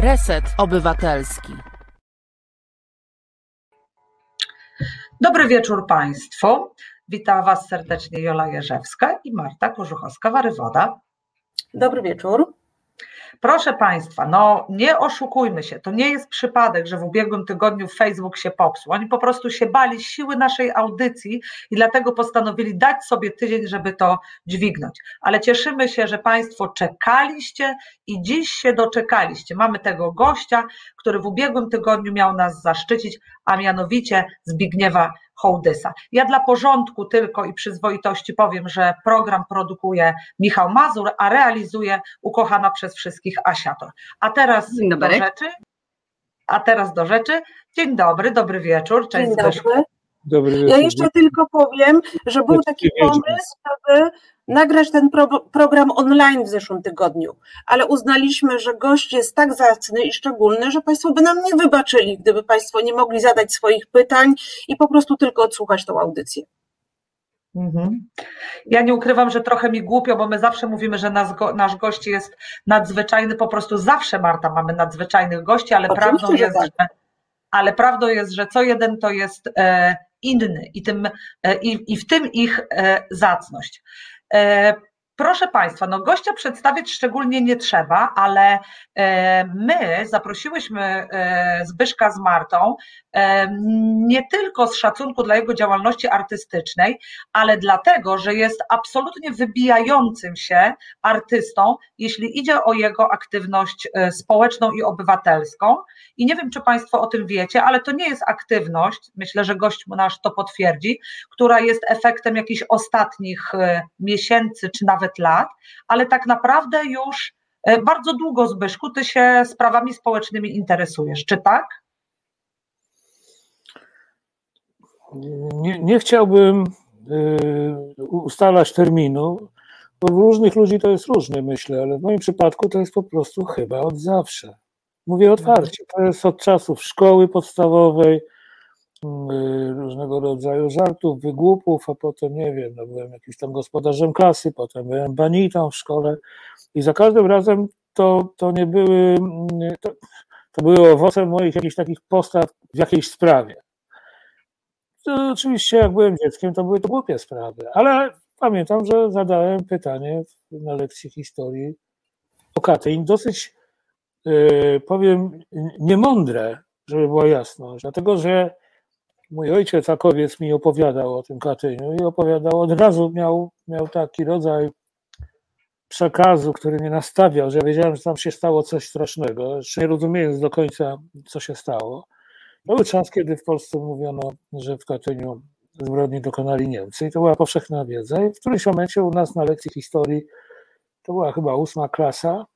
Reset Obywatelski. Dobry wieczór Państwu. Witam Was serdecznie Jola Jerzewska i Marta Korzuchowska-Warywoda. Dobry wieczór. Proszę Państwa, no nie oszukujmy się, to nie jest przypadek, że w ubiegłym tygodniu Facebook się popsuł. Oni po prostu się bali siły naszej audycji i dlatego postanowili dać sobie tydzień, żeby to dźwignąć. Ale cieszymy się, że Państwo czekaliście i dziś się doczekaliście. Mamy tego gościa, który w ubiegłym tygodniu miał nas zaszczycić, a mianowicie Zbigniewa Hołdysa. Ja dla porządku tylko i przyzwoitości powiem, że program produkuje Michał Mazur, a realizuje ukochana przez wszystkich Asiator. A teraz do rzeczy. A teraz do rzeczy. Dzień dobry, dobry wieczór. Cześć Dzień dobry. Zbyszku. Dobry wieczór. Ja jeszcze tylko powiem, że był taki pomysł, aby nagrać ten pro, program online w zeszłym tygodniu, ale uznaliśmy, że gość jest tak zacny i szczególny, że Państwo by nam nie wybaczyli, gdyby Państwo nie mogli zadać swoich pytań i po prostu tylko odsłuchać tą audycję. Mhm. Ja nie ukrywam, że trochę mi głupio, bo my zawsze mówimy, że nasz, go, nasz gość jest nadzwyczajny, po prostu zawsze Marta mamy nadzwyczajnych gości, ale Oczywiście, prawdą że jest, tak. że, ale prawdą jest, że co jeden to jest e, inny i, tym, e, i, i w tym ich e, zacność. Proszę Państwa, no gościa przedstawiać szczególnie nie trzeba, ale e, my zaprosiłyśmy e, Zbyszka z Martą e, nie tylko z szacunku dla jego działalności artystycznej, ale dlatego, że jest absolutnie wybijającym się artystą, jeśli idzie o jego aktywność społeczną i obywatelską. I nie wiem, czy Państwo o tym wiecie, ale to nie jest aktywność, myślę, że gość nasz to potwierdzi, która jest efektem jakichś ostatnich miesięcy czy nawet lat, ale tak naprawdę już e, bardzo długo, Zbyszku, ty się sprawami społecznymi interesujesz, czy tak? Nie, nie chciałbym y, ustalać terminu, bo u różnych ludzi to jest różnie, myślę, ale w moim przypadku to jest po prostu chyba od zawsze. Mówię otwarcie, to jest od czasów szkoły podstawowej, różnego rodzaju żartów, wygłupów, a potem nie wiem, no byłem jakimś tam gospodarzem klasy, potem byłem banitą w szkole i za każdym razem to, to nie były, to, to były owocem moich jakichś takich postaw w jakiejś sprawie. To oczywiście jak byłem dzieckiem, to były to głupie sprawy, ale pamiętam, że zadałem pytanie na lekcji historii o Katyń, dosyć yy, powiem niemądre, żeby była jasność, dlatego że mój ojciec Akowiec mi opowiadał o tym Katyniu i opowiadał, od razu miał, miał taki rodzaj przekazu, który mnie nastawiał, że ja wiedziałem, że tam się stało coś strasznego, jeszcze nie rozumiejąc do końca, co się stało. Był czas, kiedy w Polsce mówiono, że w Katyniu zbrodni dokonali Niemcy i to była powszechna wiedza i w którymś momencie u nas na lekcji historii, to była chyba ósma klasa,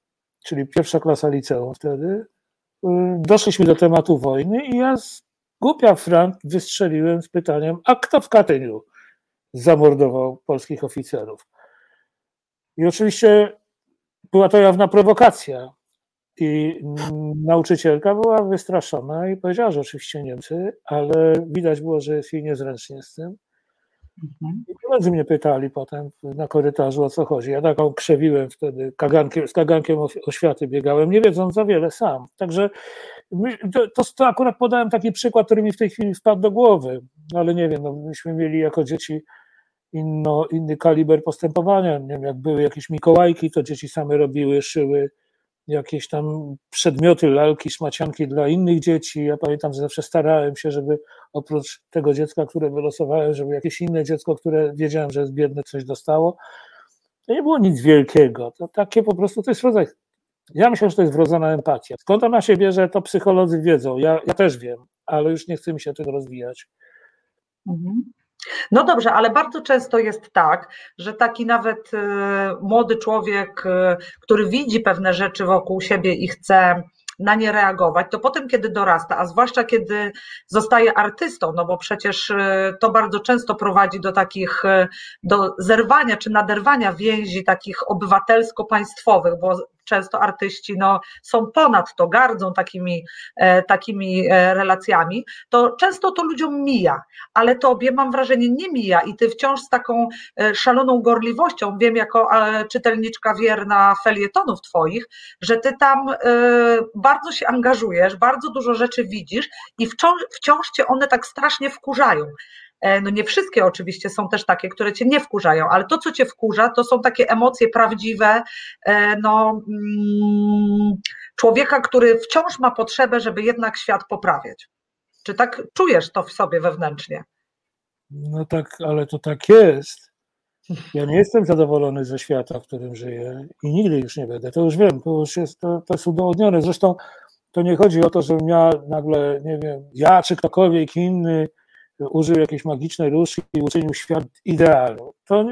czyli pierwsza klasa liceum wtedy, y, doszliśmy do tematu wojny i ja z głupia Frank wystrzeliłem z pytaniem, a kto w Katyniu zamordował polskich oficerów? I oczywiście była to jawna prowokacja. I nauczycielka była wystraszona i powiedziała, że oczywiście Niemcy, ale widać było, że jest jej niezręcznie z tym. I koledzy mnie pytali potem na korytarzu o co chodzi. Ja taką krzewiłem wtedy, kagankiem, z kagankiem oświaty biegałem, nie wiedząc za wiele sam. Także to, to, akurat podałem taki przykład, który mi w tej chwili wpadł do głowy, ale nie wiem, no, myśmy mieli jako dzieci inno, inny kaliber postępowania. Nie wiem, jak były jakieś Mikołajki, to dzieci same robiły, szyły jakieś tam przedmioty, lalki, szmacianki dla innych dzieci. Ja pamiętam, że zawsze starałem się, żeby oprócz tego dziecka, które wylosowałem, żeby jakieś inne dziecko, które wiedziałem, że jest biedne, coś dostało. To nie było nic wielkiego. To takie po prostu, to jest rodzaj, ja myślę, że to jest wrodzona empatia. Skąd ona się bierze, to psycholodzy wiedzą. Ja, ja też wiem, ale już nie chcę mi się tym rozwijać. Mhm. No dobrze, ale bardzo często jest tak, że taki nawet y, młody człowiek, y, który widzi pewne rzeczy wokół siebie i chce na nie reagować, to potem, kiedy dorasta, a zwłaszcza kiedy zostaje artystą, no bo przecież y, to bardzo często prowadzi do takich, do zerwania czy naderwania więzi takich obywatelsko-państwowych, bo często artyści no, są ponad to, gardzą takimi, e, takimi e, relacjami, to często to ludziom mija, ale tobie mam wrażenie nie mija i ty wciąż z taką e, szaloną gorliwością, wiem jako czytelniczka wierna felietonów twoich, że ty tam bardzo się angażujesz, bardzo dużo rzeczy widzisz i wciąż, wciąż cię one tak strasznie wkurzają. E, no nie wszystkie oczywiście są też takie, które cię nie wkurzają, ale to, co cię wkurza, to są takie emocje prawdziwe, e, no, mm, człowieka, który wciąż ma potrzebę, żeby jednak świat poprawiać. Czy tak czujesz to w sobie wewnętrznie? No tak, ale to tak jest. Ja nie jestem zadowolony ze świata, w którym żyję i nigdy już nie będę. To już wiem, to już jest, to, to jest udowodnione. Zresztą to nie chodzi o to, żebym ja nagle, nie wiem, ja czy ktokolwiek inny użył jakiejś magicznej różki i uczynił świat idealny. To,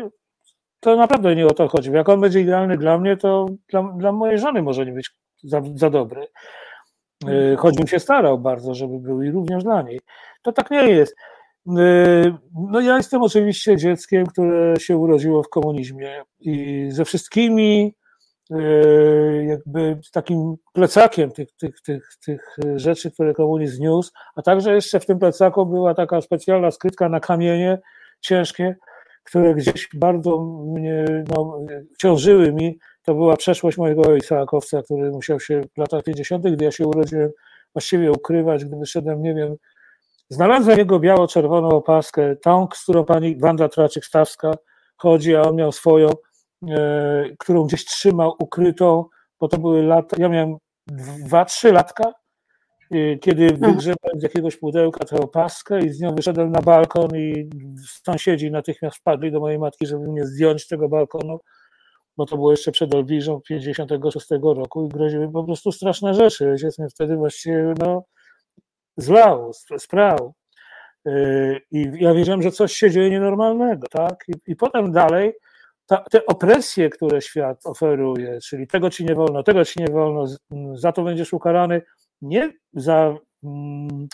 to naprawdę nie o to chodzi. Jak on będzie idealny dla mnie, to dla, dla mojej żony może nie być za, za dobry. E, choćbym się starał bardzo, żeby był i również dla niej. To tak nie jest. E, no ja jestem oczywiście dzieckiem, które się urodziło w komunizmie i ze wszystkimi jakby takim plecakiem tych, tych, tych, tych rzeczy, które komunizm niósł, a także jeszcze w tym plecaku była taka specjalna skrytka na kamienie ciężkie, które gdzieś bardzo mnie, no, ciążyły mi. To była przeszłość mojego ojca Akowca, który musiał się w latach 50., gdy ja się urodziłem, właściwie ukrywać, gdy wyszedłem, nie wiem, znalazłem jego biało-czerwoną opaskę, tą, z którą pani Wanda Traczyk-Stawska chodzi, a on miał swoją, którą gdzieś trzymał ukrytą, bo to były lata, ja miałem dwa, trzy latka, e, kiedy mhm. wygrzebałem z jakiegoś pudełka tę opaskę i z nią wyszedłem na balkon i sąsiedzi natychmiast wpadli do mojej matki, żeby mnie zdjąć z tego balkonu, bo to było jeszcze przed Olwiżą 56 roku i groziły po prostu straszne rzeczy. Ojciec mnie wtedy właściwie no, zlał, sprał. E, I ja wiedziałem, że coś się dzieje nienormalnego, tak? I, i potem dalej ta, te opresje, które świat oferuje, czyli tego ci nie wolno, tego ci nie wolno, za to będziesz ukarany nie za, mm,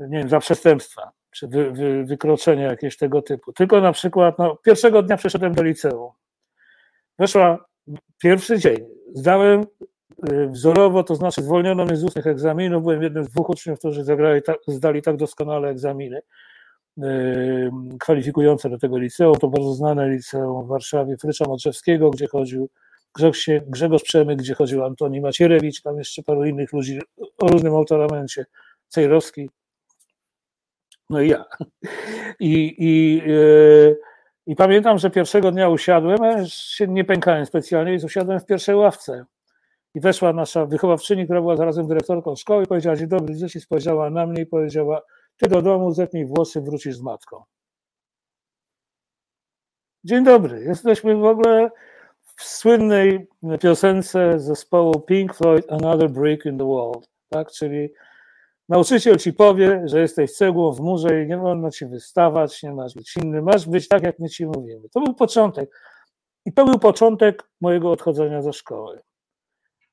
nie wiem, za przestępstwa, czy wy, wy, wykroczenia jakieś tego typu, tylko na przykład no, pierwszego dnia przeszedłem do liceum. Weszła pierwszy dzień, zdałem y, wzorowo, to znaczy zwolniono mnie z ustnych egzaminów, byłem jednym z dwóch uczniów, którzy zagrali, zdali tak doskonale egzaminy kwalifikujące do tego liceum. To bardzo znane liceum w Warszawie, Frycza Modrzewskiego, gdzie chodził Grzegorz, Przemyk, gdzie chodził Antoni Macierewicz, tam jeszcze paru innych ludzi o różnym autoramencie, Cejrowski, no i ja. I, i, yy, i pamiętam, że pierwszego dnia usiadłem, się nie pękałem specjalnie, więc usiadłem w pierwszej ławce. I weszła nasza wychowawczyni, która była zarazem dyrektorką szkoły, powiedziała: Dzień dobry, dzieci, spojrzała na mnie i powiedziała: ty do domu zetnij włosy, wrócisz z matką. Dzień dobry. Jesteśmy w ogóle w słynnej piosence zespołu Pink Floyd Another Brick in the Wall. Tak? Czyli nauczyciel ci powie, że jesteś cegłą w murze i nie wolno ci wystawać, nie masz być inny, masz być tak, jak my ci mówimy. To był początek. I to był początek mojego odchodzenia ze szkoły.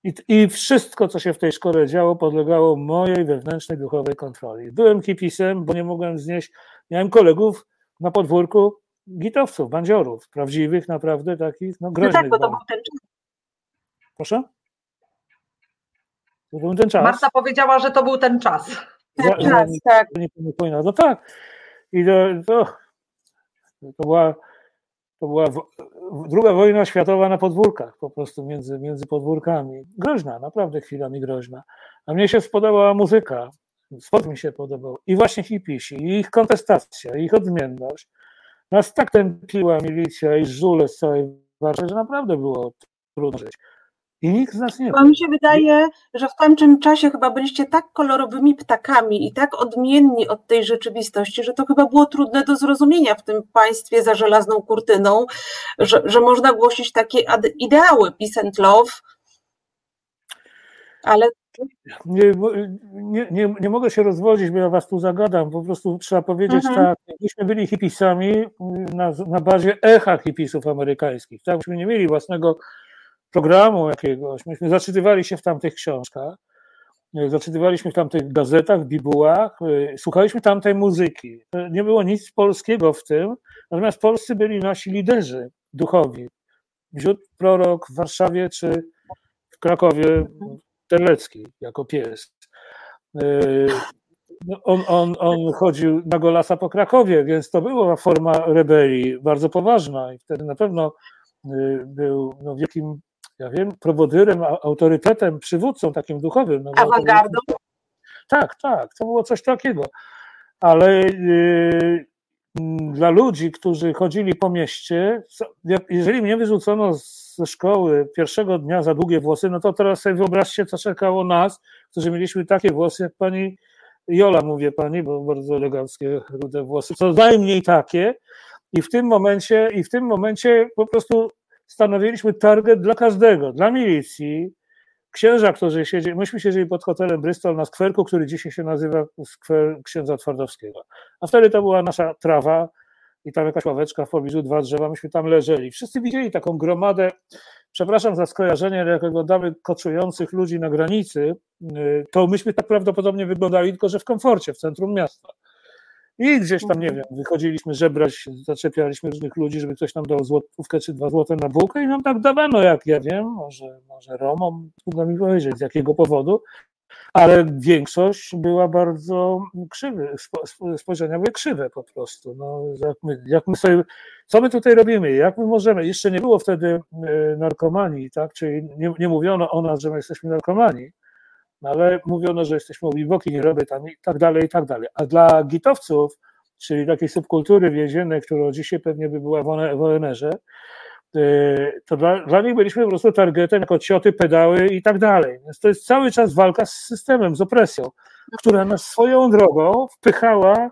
I, I, wszystko, co się w tej szkole działo, podlegało mojej wewnętrznej duchowej kontroli. Byłem hipisem, bo nie mogłem znieść. Miałem kolegów na podwórku gitowców, bandziorów, prawdziwych, naprawdę takich, no groźnych. No tak, bo to był ten czas. Proszę? To był ten czas. Marta powiedziała, że to był ten czas. Ten czas, tak. Nie, nie, no tak. I to, to, to była to była druga wojna światowa na podwórkach, po prostu między, między podwórkami. Groźna, naprawdę chwilami groźna. A mnie się spodobała muzyka, sport mi się podobał. I właśnie hipisi, i ich kontestacja, i ich odmienność. Nas tak tępiła milicja i żule z całej Warszawy, że naprawdę było trudno żyć. I nikt z nas nie Bo mi się wydaje, że w tamtym czasie chyba byliście tak kolorowymi ptakami i tak odmienni od tej rzeczywistości, że to chyba było trudne do zrozumienia w tym państwie za żelazną kurtyną, że, że można głosić takie ideały peace and love, ale nie, nie, nie, nie, mogę się rozwodzić, bo ja was tu zagadam. Po prostu trzeba powiedzieć mhm. tak, myśmy byli hipisami na, na bazie echa hipisów amerykańskich. Tak, myśmy nie mieli własnego programu jakiegoś. Myśmy zaczytywali się w tamtych książkach, e, zaczytywaliśmy w tamtych gazetach, bibułach, e, słuchaliśmy tamtej muzyki. Nie było nic polskiego w tym, natomiast polscy byli nasi liderzy duchowi. Wziód Prorok w Warszawie, czy w Krakowie Terlecki jako pies. No, on, on, on chodził na golasa po Krakowie, więc to była forma rebelii bardzo poważna i wtedy na pewno był no, wielkim, ja wiem, prowodyrem, autorytetem, przywódcą takim duchowym. No, Awangardą? Tak, tak, to było coś takiego. Ale yy, dla ludzi, którzy chodzili po mieście, jeżeli mnie wyrzucono ze szkoły pierwszego dnia za długie włosy, no to teraz sobie wyobraźcie, co czekało nas, którzy mieliśmy takie włosy, jak pani Jola, mówię pani, bo bardzo eleganckie, rude włosy, co najmniej takie. I w tym momencie, i w tym momencie po prostu stanowiliśmy target dla każdego, dla milicji, księża, którzy siedzieli, myśmy siedzieli pod hotelem Bristol na skwerku, który dzisiaj się nazywa skwer księdza Twardowskiego. A wtedy to była nasza trawa i tam jakaś ławeczka w pobliżu, dwa drzewa, myśmy tam leżeli. Wszyscy widzieli taką gromadę, przepraszam za skojarzenie, ale jak oglądamy koczujących ludzi na granicy, y, to myśmy tak prawdopodobnie wyglądali, tylko że w komforcie, w centrum miasta. I gdzieś tam, nie mhm. wiem, wychodziliśmy żebrać, zaczepialiśmy różnych ludzi, żeby ktoś nam dał złotówkę czy dwa złote na bułkę i nam tak dawano, jak ja wiem, może, może Romom, trudno mi powiedzieć z jakiego powodu, ale większość była bardzo krzywy, spojrzenia były krzywe po prostu. No, jak, my, jak my sobie, co my tutaj robimy, jak my możemy, jeszcze nie było wtedy e, narkomanii, tak, czyli nie, nie mówiono o nas, że my jesteśmy narkomani, no ale mówiono, że jesteśmy obiboki, nie robię tam i tak dalej, i tak dalej. A dla gitowców, czyli takiej subkultury więziennej, która dzisiaj pewnie by była w ONR-ze, y, to dla, dla nich byliśmy po prostu targetem jako cioty, pedały i tak dalej. Więc to jest cały czas walka z systemem, z opresją, która nas swoją drogą wpychała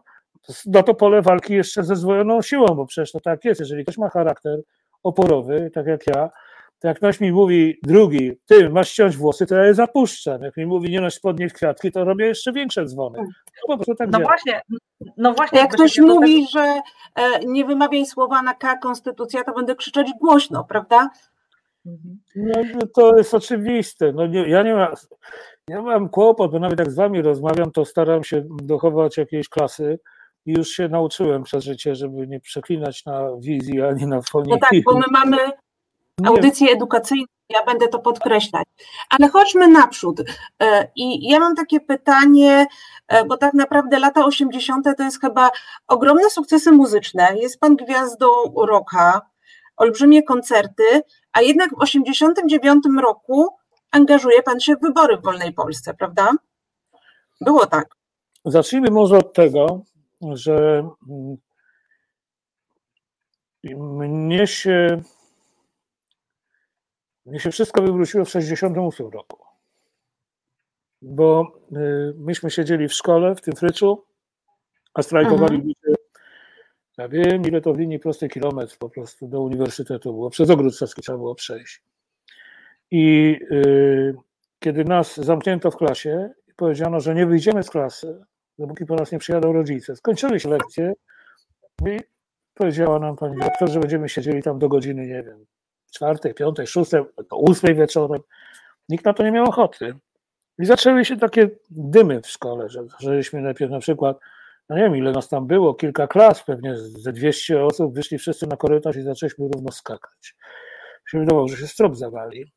na to pole walki jeszcze ze zwojoną siłą, bo przecież to tak jest, jeżeli ktoś ma charakter oporowy, tak jak ja, to jak ktoś mi mówi drugi, ty masz ściąć włosy, to ja je zapuszczam. Jak mi mówi nie noś w kwiatki, to robię jeszcze większe dzwony. No, tak no właśnie, no właśnie. Jak ktoś mówi, tego... że e, nie wymawiaj słowa na K konstytucja, to będę krzyczeć głośno, prawda? No, no to jest oczywiste. No, nie, ja nie mam, ja mam kłopot, bo nawet jak z wami rozmawiam, to staram się dochować jakiejś klasy i już się nauczyłem przez życie, żeby nie przeklinać na wizji ani na fonie. No tak, bo my mamy audycje edukacyjne, ja będę to podkreślać. Ale chodźmy naprzód. E, I ja mam takie pytanie, e, bo tak naprawdę lata 80. to jest chyba ogromne sukcesy muzyczne. Jest pan gwiazdą rocka, olbrzymie koncerty, a jednak w 89 roku angażuje pan się w wybory w wolnej Polsce, prawda? Było tak. Zacznijmy może od tego, że mnie się mnie się wszystko wywróciło w 1968 roku. Bo y, myśmy siedzieli w szkole, w tym fryczu, a strajkowali mhm. ludzie. Ja wiem, ile to w linii prostej kilometr po prostu do uniwersytetu było. Przez ogród Saski trzeba było przejść. I y, kiedy nas zamknięto w klasie i powiedziano, że nie wyjdziemy z klasy, dopóki po nas nie przyjadą rodzice, skończyły się lekcje i powiedziała nam pani doktor, że będziemy siedzieli tam do godziny, nie wiem, czwartej, piątej, szóstej, do ósmej wieczorem. Nikt na to nie miał ochoty. I zaczęły się takie dymy w szkole, że żeśmy najpierw na przykład, no nie wiem ile nas tam było, kilka klas, pewnie ze 200 osób, wyszli wszyscy na korytarz i zaczęliśmy równo skakać. Się wydawało, że się strop zawali.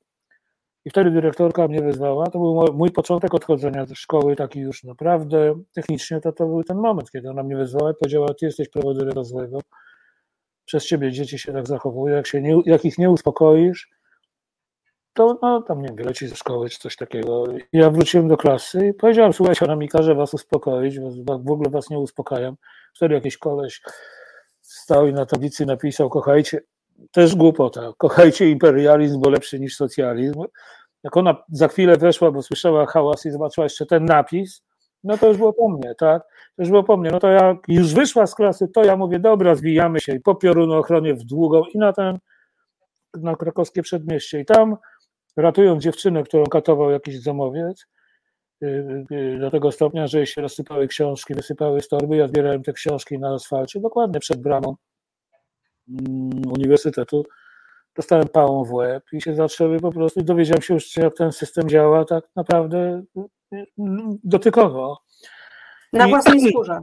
I wtedy dyrektorka mnie wezwała. To był mój początek odchodzenia ze szkoły, taki już naprawdę technicznie, to, to był ten moment, kiedy ona mnie wezwała i powiedziała, ty jesteś prowodyrem rozwojowego, przez ciebie dzieci się tak zachowują, jak, się nie, jak ich nie uspokoisz, to no, tam nie wiem, wyleci ze szkoły czy coś takiego. Ja wróciłem do klasy i powiedziałem, słuchajcie, ona mi każe was uspokoić, w ogóle was nie uspokajam. Wtedy jakiś koleś stał i na tablicy napisał, kochajcie, też głupota, kochajcie imperializm, bo lepszy niż socjalizm. Jak ona za chwilę weszła, bo słyszała hałas i zobaczyła jeszcze ten napis, no to już było po mnie, tak? To już było po mnie. No to jak już wyszła z klasy, to ja mówię, dobra, zwijamy się i po ochronie w długą i na ten, na krakowskie przedmieście. I tam ratują dziewczynę, którą katował jakiś domowiec, y, y, do tego stopnia, że się rozsypały książki, wysypały z torby, ja zbierałem te książki na asfalcie, dokładnie przed bramą mm, uniwersytetu. Dostałem pałą w łeb i się zaczęły po prostu, dowiedziałem się już, jak ten system działa tak naprawdę dotykowo. Na własnej skórze.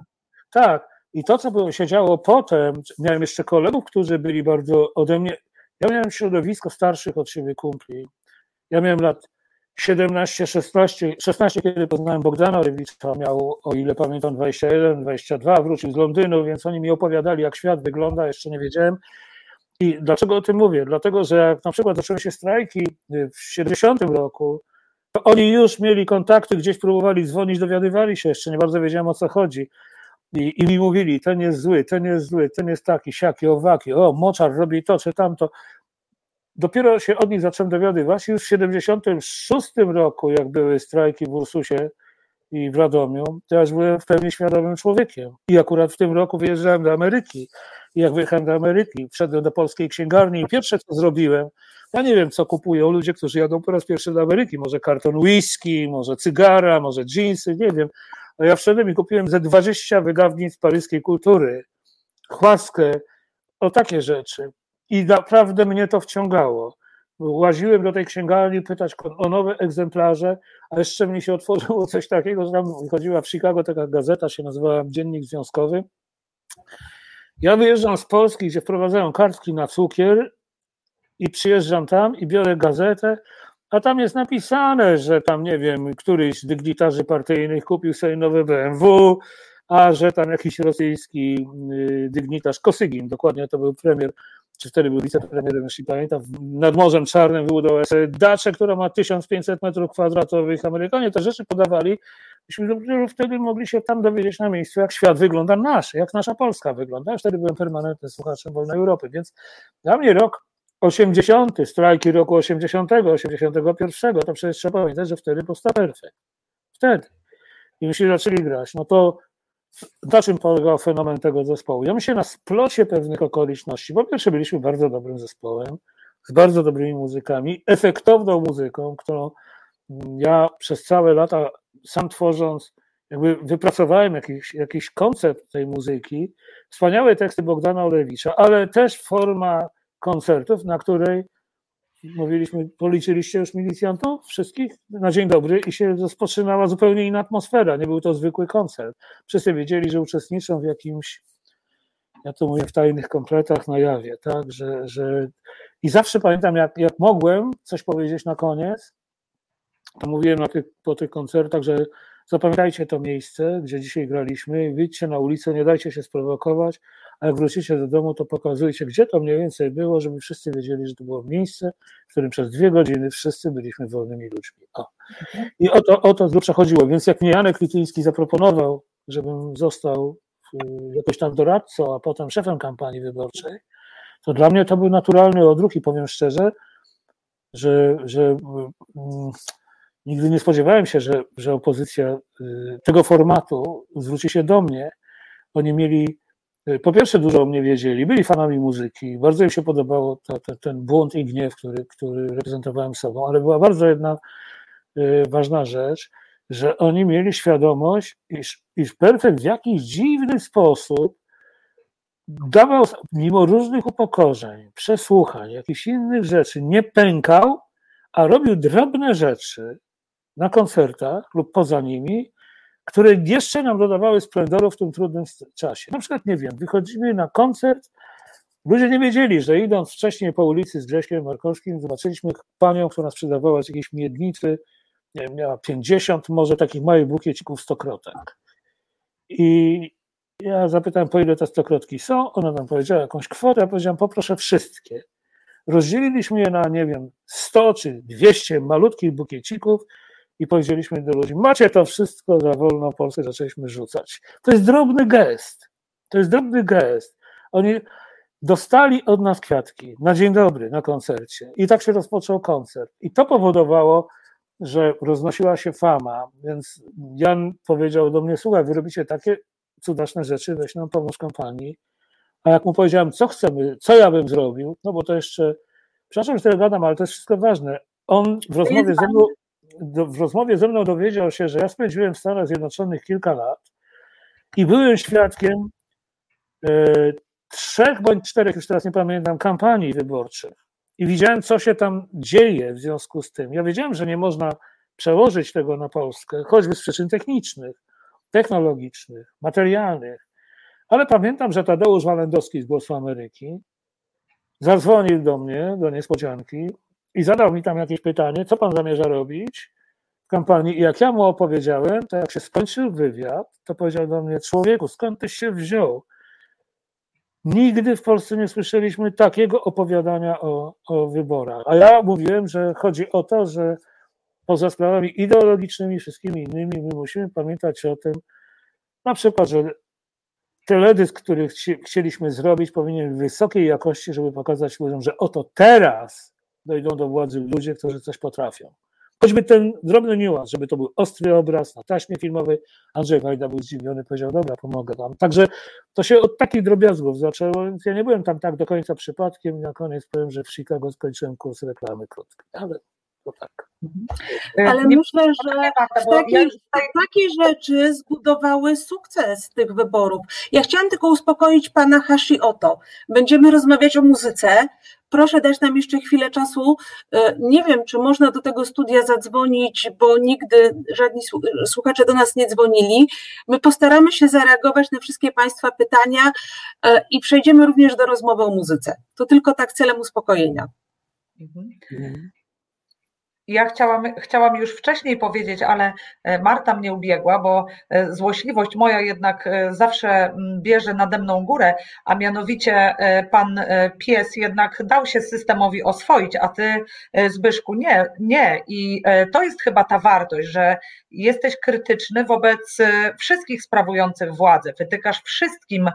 Tak. I to, co było, się działo potem, miałem jeszcze kolegów, którzy byli bardzo ode mnie. Ja miałem środowisko starszych od siebie kumpli. Ja miałem lat 17, 16, 16, kiedy poznałem Bogdana Rewicza, miał, o ile pamiętam, 21, 22, wrócił z Londynu, więc oni mi opowiadali, jak świat wygląda, jeszcze nie wiedziałem. I dlaczego o tym mówię? Dlatego, że jak na przykład zaczęły się strajki w 70 roku, oni już mieli kontakty, gdzieś próbowali dzwonić, dowiadywali się, jeszcze nie bardzo wiedziałem o co chodzi. I, I mi mówili, ten jest zły, ten jest zły, ten jest taki, siaki, owaki, o, moczar robi to czy tamto. Dopiero się od nich zacząłem dowiadywać. Już w 76 roku, jak były strajki w Ursusie i w Radomiu, to ja już byłem w pełni świadomym człowiekiem. I akurat w tym roku wyjeżdżałem do Ameryki. Jak wyjechałem do Ameryki, wszedłem do polskiej księgarni i pierwsze, co zrobiłem, ja nie wiem, co kupują ludzie, którzy jadą po raz pierwszy do Ameryki. Może karton whisky, może cygara, może jeansy, nie wiem. A ja wszedłem i kupiłem ze 20 wydawnictw paryskiej kultury, chłaskę, o takie rzeczy. I naprawdę mnie to wciągało. Łaziłem do tej księgarni pytać o nowe egzemplarze, a jeszcze mi się otworzyło coś takiego, że tam wychodziła w Chicago taka gazeta, się nazywała Dziennik Związkowy. Ja wyjeżdżam z Polski, gdzie wprowadzają kartki na cukier i przyjeżdżam tam i biorę gazetę, a tam jest napisane, że tam, nie wiem, któryś z dygnitarzy partyjnych kupił sobie nowe BMW, a że tam jakiś rosyjski y, dygnitarz Kosygin, dokładnie to był premier, czy wtedy był wicepremierem, jeśli pamiętam, nad Morzem Czarnym wybudował daczę, która ma 1500 metrów kwadratowych. Amerykanie te rzeczy podawali, myśmy wtedy mogli się tam dowiedzieć na miejscu, jak świat wygląda nasz, jak nasza Polska wygląda. Ja wtedy byłem permanentnym słuchaczem Wolnej Europy, więc dla mnie rok 80, strajki roku 80, 81, to przecież trzeba pamiętać, że wtedy powstał perfekt. Wtedy. I myśmy zaczęli grać. No to na czym polegał fenomen tego zespołu? Ja myślę na splocie pewnych okoliczności. Po pierwsze, byliśmy bardzo dobrym zespołem, z bardzo dobrymi muzykami, efektowną muzyką, którą ja przez całe lata sam tworząc, jakby wypracowałem jakiś, jakiś koncept tej muzyki. Wspaniałe teksty Bogdana Olewicza, ale też forma koncertów, na której mówiliśmy, policzyliście już milicjantów wszystkich na dzień dobry i się rozpoczynała zupełnie inna atmosfera. Nie był to zwykły koncert. Wszyscy wiedzieli, że uczestniczą w jakimś, ja to mówię, w tajnych kompletach na jawie, tak, że, że... i zawsze pamiętam, jak, jak mogłem coś powiedzieć na koniec, to mówiłem na tych, po tych koncertach, że zapamiętajcie to miejsce, gdzie dzisiaj graliśmy, wyjdźcie na ulicę, nie dajcie się sprowokować, a jak wrócicie do domu, to pokazujcie, gdzie to mniej więcej było, żeby wszyscy wiedzieli, że to było miejsce, w którym przez dwie godziny wszyscy byliśmy wolnymi ludźmi. O. I o to, o to z grubsza chodziło. Więc jak mnie Janek Lityński zaproponował, żebym został jakoś tam doradcą, a potem szefem kampanii wyborczej, to dla mnie to był naturalny odruch i powiem szczerze, że, że mm, nigdy nie spodziewałem się, że, że opozycja y, tego formatu zwróci się do mnie. Oni mieli Y, po pierwsze dużo o mnie wiedzieli, byli fanami muzyki, bardzo im się podobało ten błąd i gniew, który, który reprezentowałem sobą, ale była bardzo jedna y, ważna rzecz, że oni mieli świadomość, iż, iż perfekt w jakiś dziwny sposób dawał, mimo różnych upokorzeń, przesłuchań, jakichś innych rzeczy, nie pękał, a robił drobne rzeczy na koncertach lub poza nimi, które jeszcze nam dodawały splendoru w tym trudnym czasie. Na przykład, nie wiem, wychodzimy na koncert, ludzie nie wiedzieli, że idąc wcześniej po ulicy z Grześkiem Markowskim, zobaczyliśmy panią, która sprzedawała jakieś miednicy, nie wiem, miała 50 może takich małych bukiecików stokrotek. I ja zapytałem, po ile te stokrotki są, ona nam powiedziała jakąś kwotę, ja powiedziałem, poproszę wszystkie. Rozdzieliliśmy je na, nie wiem, 100 czy 200 malutkich bukiecików i powiedzieliśmy do ludzi, macie to wszystko za wolną Polskę, zaczęliśmy rzucać. To jest drobny gest. To jest drobny gest. Oni dostali od nas kwiatki na dzień dobry, na koncercie. I tak się rozpoczął koncert. I to powodowało, że roznosiła się fama, więc Jan powiedział do mnie, słuchaj, wy robicie takie cudaczne rzeczy, weź nam pomóż kampanii. A jak mu powiedziałem, co chcemy, co ja bym zrobił, no bo to jeszcze, przepraszam, że tyle gadam, ale to jest wszystko ważne. On w rozmowie ze mną w rozmowie ze mną dowiedział się, że ja spędziłem w Stanach Zjednoczonych kilka lat i byłem świadkiem e, trzech bądź czterech, już teraz nie pamiętam, kampanii wyborczych. I widziałem, co się tam dzieje w związku z tym. Ja wiedziałem, że nie można przełożyć tego na Polskę, choćby z przyczyn technicznych, technologicznych, materialnych. Ale pamiętam, że Tadeusz Walendowski z Głosu Ameryki zadzwonił do mnie, do niespodzianki i zadał mi tam jakieś pytanie, co pan zamierza robić w kampanii. I jak ja mu opowiedziałem, to jak się skończył wywiad, to powiedział do mnie, człowieku, skąd tyś się wziął? Nigdy w Polsce nie słyszeliśmy takiego opowiadania o, o wyborach. A ja mówiłem, że chodzi o to, że poza sprawami ideologicznymi, wszystkimi innymi, my musimy pamiętać o tym, na przykład, że teledysk, który chcieliśmy zrobić, powinien być wysokiej jakości, żeby pokazać ludziom, że oto teraz dojdą do władzy ludzie, którzy coś potrafią. Choćby ten drobny niuans, żeby to był ostry obraz na taśmie filmowej. Andrzej Wajda był zdziwiony, powiedział, dobra, pomogę wam. Także to się od takich drobiazgów zaczęło, więc ja nie byłem tam tak do końca przypadkiem. Na koniec powiem, że w Chicago skończyłem kurs reklamy krótkiej, ale to tak. Mhm. Ale nie myślę, że takie, takie rzeczy zbudowały sukces tych wyborów. Ja chciałam tylko uspokoić pana Hashioto. Będziemy rozmawiać o muzyce. Proszę dać nam jeszcze chwilę czasu. E, nie wiem, czy można do tego studia zadzwonić, bo nigdy żadni słuchacze do nas nie dzwonili. My postaramy się zareagować na wszystkie Państwa pytania e, i przejdziemy również do rozmowy o muzyce. To tylko tak celem uspokojenia. Mhm. Ja chciałam, chciałam już wcześniej powiedzieć, ale e, Marta mnie ubiegła, bo e, złośliwość moja jednak e, zawsze bierze nade mną górę, a mianowicie pan pies jednak dał się systemowi oswoić, a ty, Zbyszku, nie, nie. I to jest chyba ta wartość, że jesteś krytyczny wobec wszystkich sprawujących władzę, wytykasz wszystkim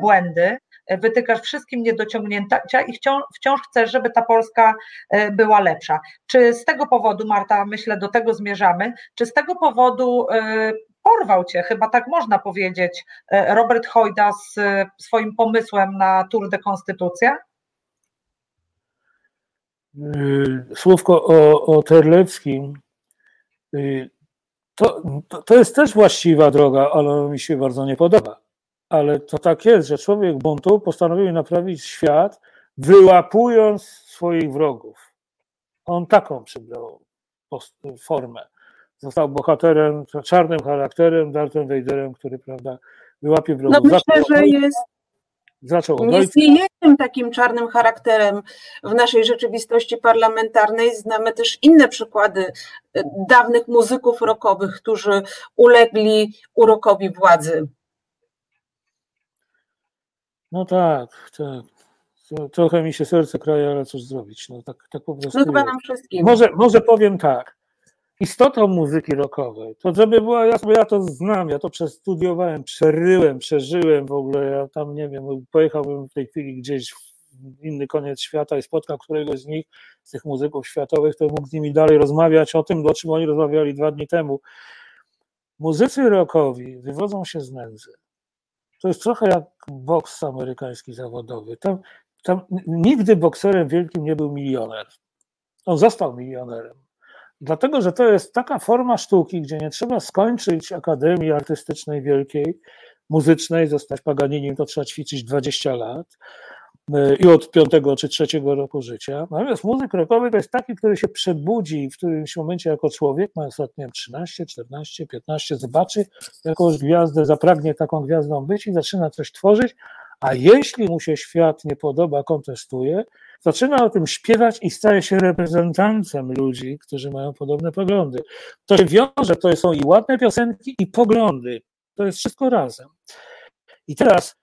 błędy, wytykasz wszystkim niedociągnięcia i wciąż, wciąż chcesz, żeby ta Polska e, była lepsza. Czy z tego powodu, Marta, myślę, do tego zmierzamy, czy z tego powodu e, porwał cię, chyba tak można powiedzieć, e, Robert Hojda z swoim pomysłem na Tour de Konstytucja? Słówko o, o Terleckim. To, to, to jest też właściwa droga, ale mi się bardzo nie podoba ale to tak jest, że człowiek buntu postanowił naprawić świat, wyłapując swoich wrogów. On taką przybrał formę. Został bohaterem, czarnym charakterem, Darthem Vaderem, który, prawda, wyłapie wrogów. No myślę, że jest zaczął od Jest niejednym takim czarnym charakterem w naszej rzeczywistości parlamentarnej. Znamy też inne przykłady e, dawnych muzyków rockowych, którzy ulegli urokowi władzy. No tak, tak. Trochę mi się serce kraje, ale cóż zrobić. No tak, tak po prostu. No chyba nam wszystkim. Może, może powiem tak. Istotą muzyki rockowej, to żeby była jasna, ja to znam, ja to przestudiowałem, przeryłem, przeżyłem w ogóle, ja tam nie wiem, pojechałbym w tej chwili gdzieś w inny koniec świata i spotkał któregoś z nich, z tych muzyków światowych, to mógł z nimi dalej rozmawiać o tym, o czym oni rozmawiali dwa dni temu. Muzycy rockowi wywodzą się z nędzy. To jest trochę jak boks amerykański zawodowy. Tam, tam nigdy bokserem wielkim nie był milioner. On został milionerem. Dlatego, że to jest taka forma sztuki, gdzie nie trzeba skończyć Akademii Artystycznej Wielkiej, muzycznej, zostać Paganinim, to trzeba ćwiczyć 20 lat i od piątego czy trzeciego roku życia. Natomiast muzyk rockowy to jest taki, który się przebudzi w którymś momencie jako człowiek, ma ostatnio 13, 14, 15, zobaczy jakąś gwiazdę, zapragnie taką gwiazdą być i zaczyna coś tworzyć, a jeśli mu się świat nie podoba, kontestuje, zaczyna o tym śpiewać i staje się reprezentantem ludzi, którzy mają podobne poglądy. To się wiąże, to są i ładne piosenki, i poglądy. To jest wszystko razem. I teraz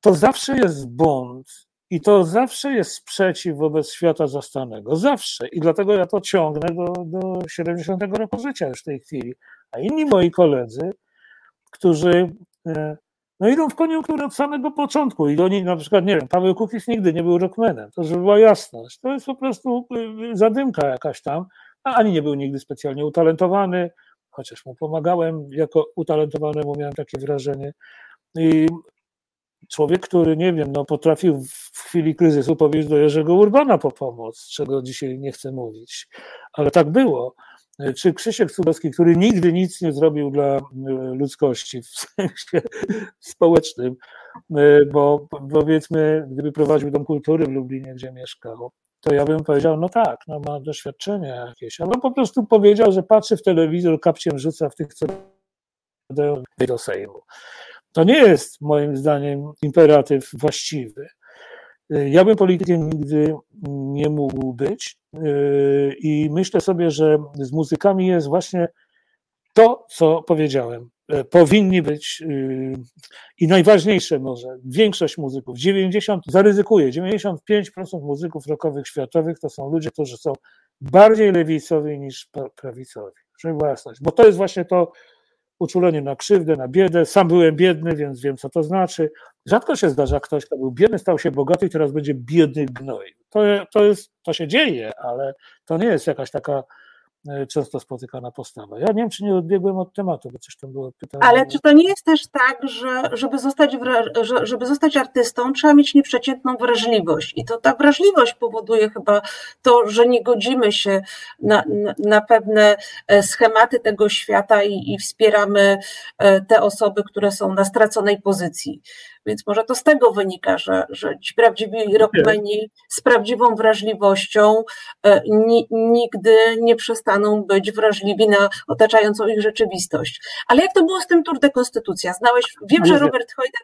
to zawsze jest bunt, i to zawsze jest sprzeciw wobec świata zastanego. Zawsze. I dlatego ja to ciągnę do, do 70 roku życia już w tej chwili. A inni moi koledzy, którzy e, no idą w koniunkturę od samego początku i oni na przykład, nie wiem, Paweł Kukiz nigdy nie był rockmanem, to żeby była jasność. To jest po prostu e, zadymka jakaś tam, a ani nie był nigdy specjalnie utalentowany, chociaż mu pomagałem jako utalentowanemu, miałem takie wrażenie. I człowiek, który, nie wiem, no, potrafił w chwili kryzysu powiedzieć do Jerzego Urbana po pomoc, czego dzisiaj nie chcę mówić, ale tak było. Czy Krzysiek Cudowski, który nigdy nic nie zrobił dla e, ludzkości w sensie społecznym, e, bo powiedzmy, gdyby prowadził dom kultury w Lublinie, gdzie mieszkał, to ja bym powiedział, no tak, no ma doświadczenie jakieś, ale po prostu powiedział, że patrzy w telewizor, kapciem rzuca w tych, co dają do Sejmu. To nie jest moim zdaniem imperatyw właściwy. Ja bym politykiem nigdy nie mógł być. I myślę sobie, że z muzykami jest właśnie to, co powiedziałem. E, powinni być y, i najważniejsze może, większość muzyków, 90, zaryzykuję, 95% muzyków rockowych światowych to są ludzie, którzy są bardziej lewicowi niż prawicowi, żeby była bo to jest właśnie to uczulenie na krzywdę, na biedę, sam byłem biedny, więc wiem co to znaczy, rzadko się zdarza ktoś, kto był biedny, stał się bogaty i teraz będzie biedny gnoj, to, to, jest, to się dzieje, ale to nie jest jakaś taka często spotykana postawa. Ja nie wiem, czy nie odbiegłem od tematu, bo coś tam było pytanie. Ale czy to nie jest też tak, że żeby zostać, żeby zostać artystą, trzeba mieć nieprzeciętną wrażliwość. I to ta wrażliwość powoduje chyba to, że nie godzimy się na, na pewne e, schematy tego świata i, i wspieramy e, te osoby, które są na straconej pozycji. Więc może to z tego wynika, że, że ci prawdziwi rockmeni z prawdziwą wrażliwością e, nigdy nie przestaną być wrażliwi na otaczającą ich rzeczywistość. Ale jak to było z tym Tour de Konstytucja? Znałeś, wiem, że Robert Hojda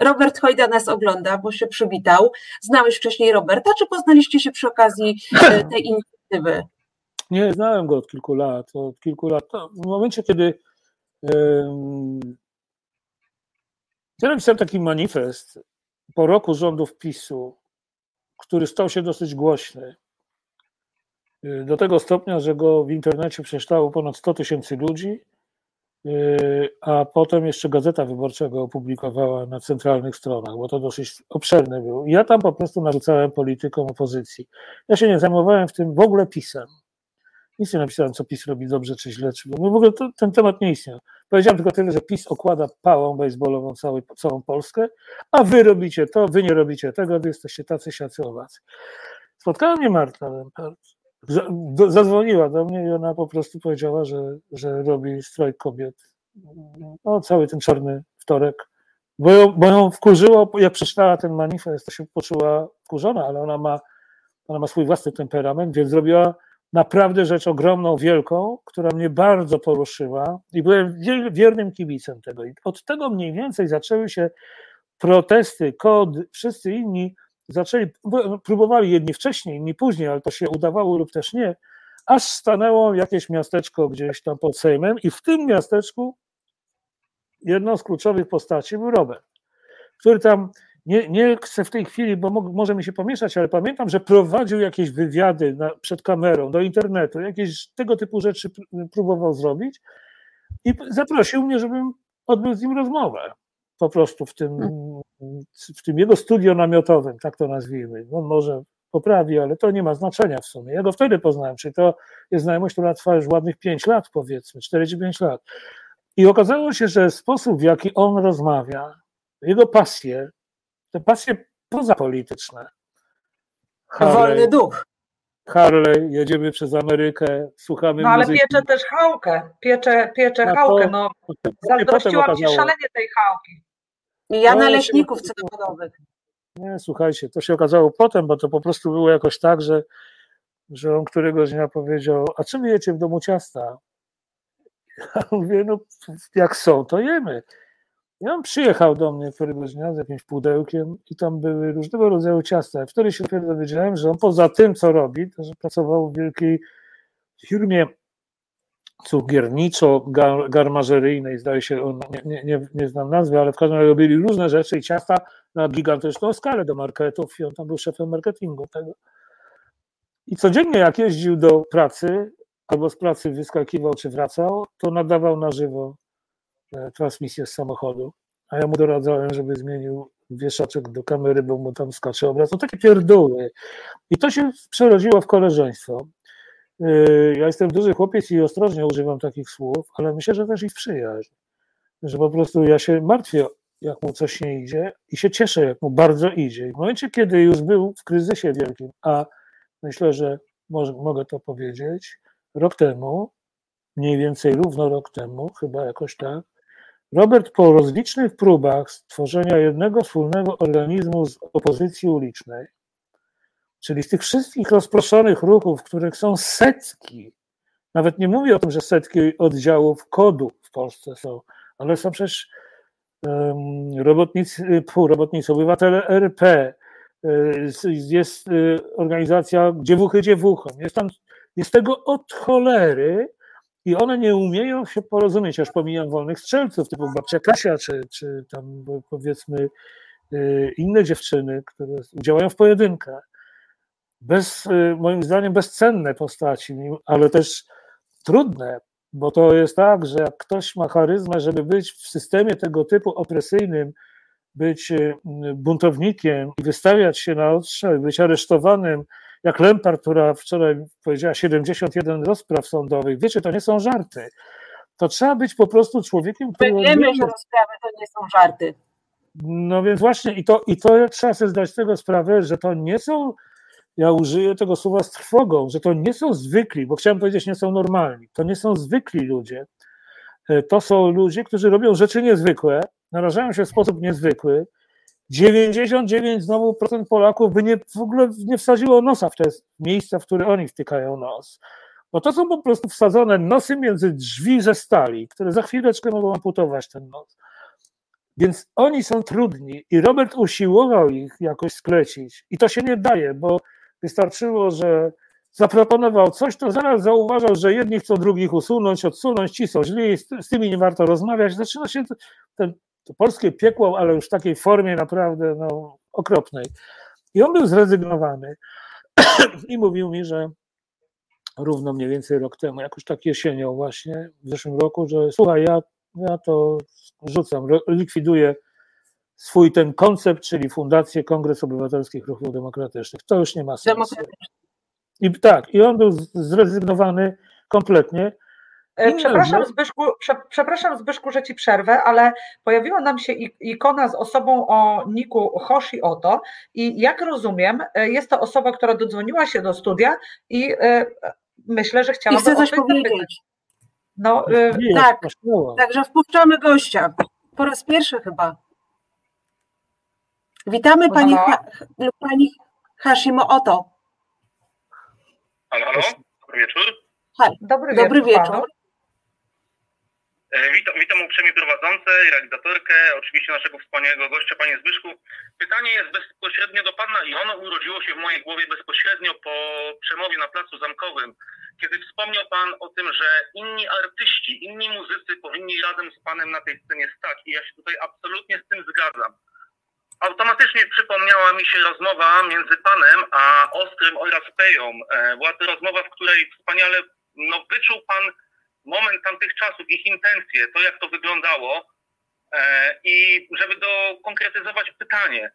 Robert Hojda nas ogląda, bo się przywitał. Znałeś wcześniej Roberta, czy poznaliście się przy okazji e, tej inicjatywy? Nie, znałem go od kilku lat. Od kilku lat. W momencie, kiedy ja napisałem taki manifest po roku rządów PiSu, który stał się dosyć głośny. Y, do tego stopnia, że go w internecie przeczytało ponad 100 tysięcy ludzi, y, a potem jeszcze Gazeta Wyborcza go opublikowała na centralnych stronach, bo to dosyć obszerny był. Ja tam po prostu narzucałem politykom opozycji. Ja się nie zajmowałem w tym w ogóle pisem. Nic nie napisałem, co PiS robi dobrze czy źle, czy w ogóle to, ten temat nie istniał. Powiedziałem tylko tyle, że PiS okłada pałą baseballową cały, całą Polskę, a wy robicie to, wy nie robicie tego, wy jesteście tacy, siacy, owacy. Spotkała mnie Marta Lempert. Zadzwoniła do mnie i ona po prostu powiedziała, że, że robi strajk kobiet. No, cały ten czarny wtorek. Bo ją, bo ją wkurzyło, jak przeczytała ten manifest, to się poczuła wkurzona, ale ona ma, ona ma swój własny temperament, więc zrobiła naprawdę rzecz ogromną, wielką, która mnie bardzo poruszyła i byłem wiernym kibicem tego. I od tego mniej więcej zaczęły się protesty, kod, wszyscy inni zaczęli, próbowali jedni wcześniej, inni później, ale to się udawało lub też nie, aż stanęło jakieś miasteczko gdzieś tam pod Sejmem i w tym miasteczku jedną z kluczowych postaci był Robert, który tam nie, nie chcę w tej chwili, bo mo, może mi się pomieszać, ale pamiętam, że prowadził jakieś wywiady na, przed kamerą, do internetu, jakieś tego typu rzeczy próbował zrobić i zaprosił mnie, żebym odbył z nim rozmowę. Po prostu w tym, w tym jego studio namiotowym, tak to nazwijmy. On może poprawi, ale to nie ma znaczenia w sumie. Ja go wtedy poznałem, czyli to jest znajomość, która trwa już ładnych 5 lat, powiedzmy, 4-5 lat. I okazało się, że sposób, w jaki on rozmawia, jego pasje, te pasje pozapolityczne. Harley, Wolny duch. Harley, jedziemy przez Amerykę, słuchamy No ale muzyki. piecze też chałkę, piecze, piecze no chałkę, no zazdrościłam się szalenie tej chałki. I ja na leśników samochodowych. Nie, słuchajcie, to się okazało potem, bo to po prostu było jakoś tak, że, że on któregoś dnia powiedział, a czym jecie w domu ciasta? Ja mówię, no jak są, to jemy. I on przyjechał do mnie któregoś dnia z jakimś pudełkiem i tam były różnego rodzaju ciasta. Wtedy się dopiero dowiedziałem, że on poza tym, co robi, to że pracował w wielkiej firmie cukierniczo-garmażeryjnej, zdaje się, on, nie, nie, nie znam nazwy, ale w każdym razie robili różne rzeczy i ciasta na gigantyczną skalę do marketów i on tam był szefem marketingu tego. I codziennie jak jeździł do pracy, albo z pracy wyskakiwał czy wracał, to nadawał na żywo transmisję z samochodu, a ja mu doradzałem, żeby zmienił wieszaczek do kamery, bo mu tam skacze obraz. No takie pierdoły. I to się przerodziło w koleżeństwo. E, ja jestem duży chłopiec i ostrożnie używam takich słów, ale myślę, że też i w przyjaźń. Że po prostu ja się martwię, jak mu coś nie idzie i się cieszę, jak mu bardzo idzie. I w momencie, kiedy już był w kryzysie wielkim, a myślę, że może, mogę to powiedzieć, rok temu, mniej więcej równo rok temu, chyba jakoś tak, Robert po rozlicznych próbach stworzenia jednego wspólnego organizmu z opozycji ulicznej, czyli z tych wszystkich rozproszonych ruchów, których są setki, nawet nie mówię o tym, że setki oddziałów kodu w Polsce są, ale są przecież robotnicy, pół robotnicy, obywatele RP, jest organizacja Dziewuchy Dziewuchom. Jest tam, jest tego od cholery i one nie umieją się porozumieć, aż pomijam wolnych strzelców, typu babcia Kasia, czy, czy tam powiedzmy inne dziewczyny, które działają w pojedynkach bez, y, moim zdaniem bezcenne postaci, ale też trudne, bo to jest tak, że jak ktoś ma charyzmę, żeby być w systemie tego typu opresyjnym, być y, buntownikiem i wystawiać się na odstrzał, być aresztowanym, jak Lempar, która wczoraj powiedziała 71 rozpraw sądowych. Wiecie, to nie są żarty. To trzeba być po prostu człowiekiem, który. My wiemy, że rozprawy to nie są żarty. No więc właśnie, i to, i to trzeba sobie zdać z tego sprawę, że to nie są ja użyję tego słowa z trwogą, że to nie są zwykli, bo chciałem powiedzieć, nie są normalni. To nie są zwykli ludzie. E, to są ludzie, którzy robią rzeczy niezwykłe, narażają się w sposób niezwykły. 99 znowu procent Polaków by nie, w ogóle nie wsadziło nosa w te miejsca, w które oni wtykają nos. Bo to są po prostu wsadzone nosy między drzwi ze stali, które za chwileczkę mogą amputować ten nos. Więc oni są trudni i Robert usiłował ich jakoś sklecić. I to się nie daje, bo Wystarczyło, że zaproponował coś, to zaraz zauważał, że jedni chcą drugich usunąć, odsunąć, ci są źli, z, tymi nie warto rozmawiać. Zaczyna się ten, to polskie piekło, ale już w takiej formie naprawdę no, okropnej. I on był zrezygnowany i mówił mi, że równo mniej więcej rok temu, jakoś tak jesienią właśnie, w zeszłym roku, że słuchaj, ja, ja to rzucam, likwiduję swój ten koncept, czyli Fundację Kongres Obywatelskich Ruchów Demokratycznych. To już nie ma sensu. I tak, i on był zrezygnowany kompletnie. E, przepraszam Zbyszku, prze, przepraszam Zbyszku, że ci przerwę, ale pojawiła nam się ikona z osobą o niku Hoshi Oto i jak rozumiem, e, jest to osoba, która dodzwoniła się do studia i y, myślę, że chciała... I chcę coś powiedzieć. No, y, tak, także wpuszczamy gościa. Po raz pierwszy chyba. Witamy pani, ha, pani Hashimo Oto. Halo, halo, dobry wieczór. Dobry, dobry wieczór. wieczór. E, witam, witam uprzejmie prowadzącę i realizatorkę, oczywiście naszego wspaniałego gościa, panie Zbyszku. Pytanie jest bezpośrednio do pana i ono urodziło się w mojej głowie bezpośrednio po przemowie na Placu Zamkowym, kiedy wspomniał pan o tym, że inni artyści, inni muzycy powinni razem z panem na tej scenie stać i ja się tutaj absolutnie z tym zgadzam automatycznie przypomniała mi się rozmowa między panem a Ostrym oraz Peją. E, była to rozmowa, w której wspaniale no, wyczuł pan moment tamtych czasów, ich intencje, to jak to wyglądało. E, I żeby dokonkretyzować pytanie,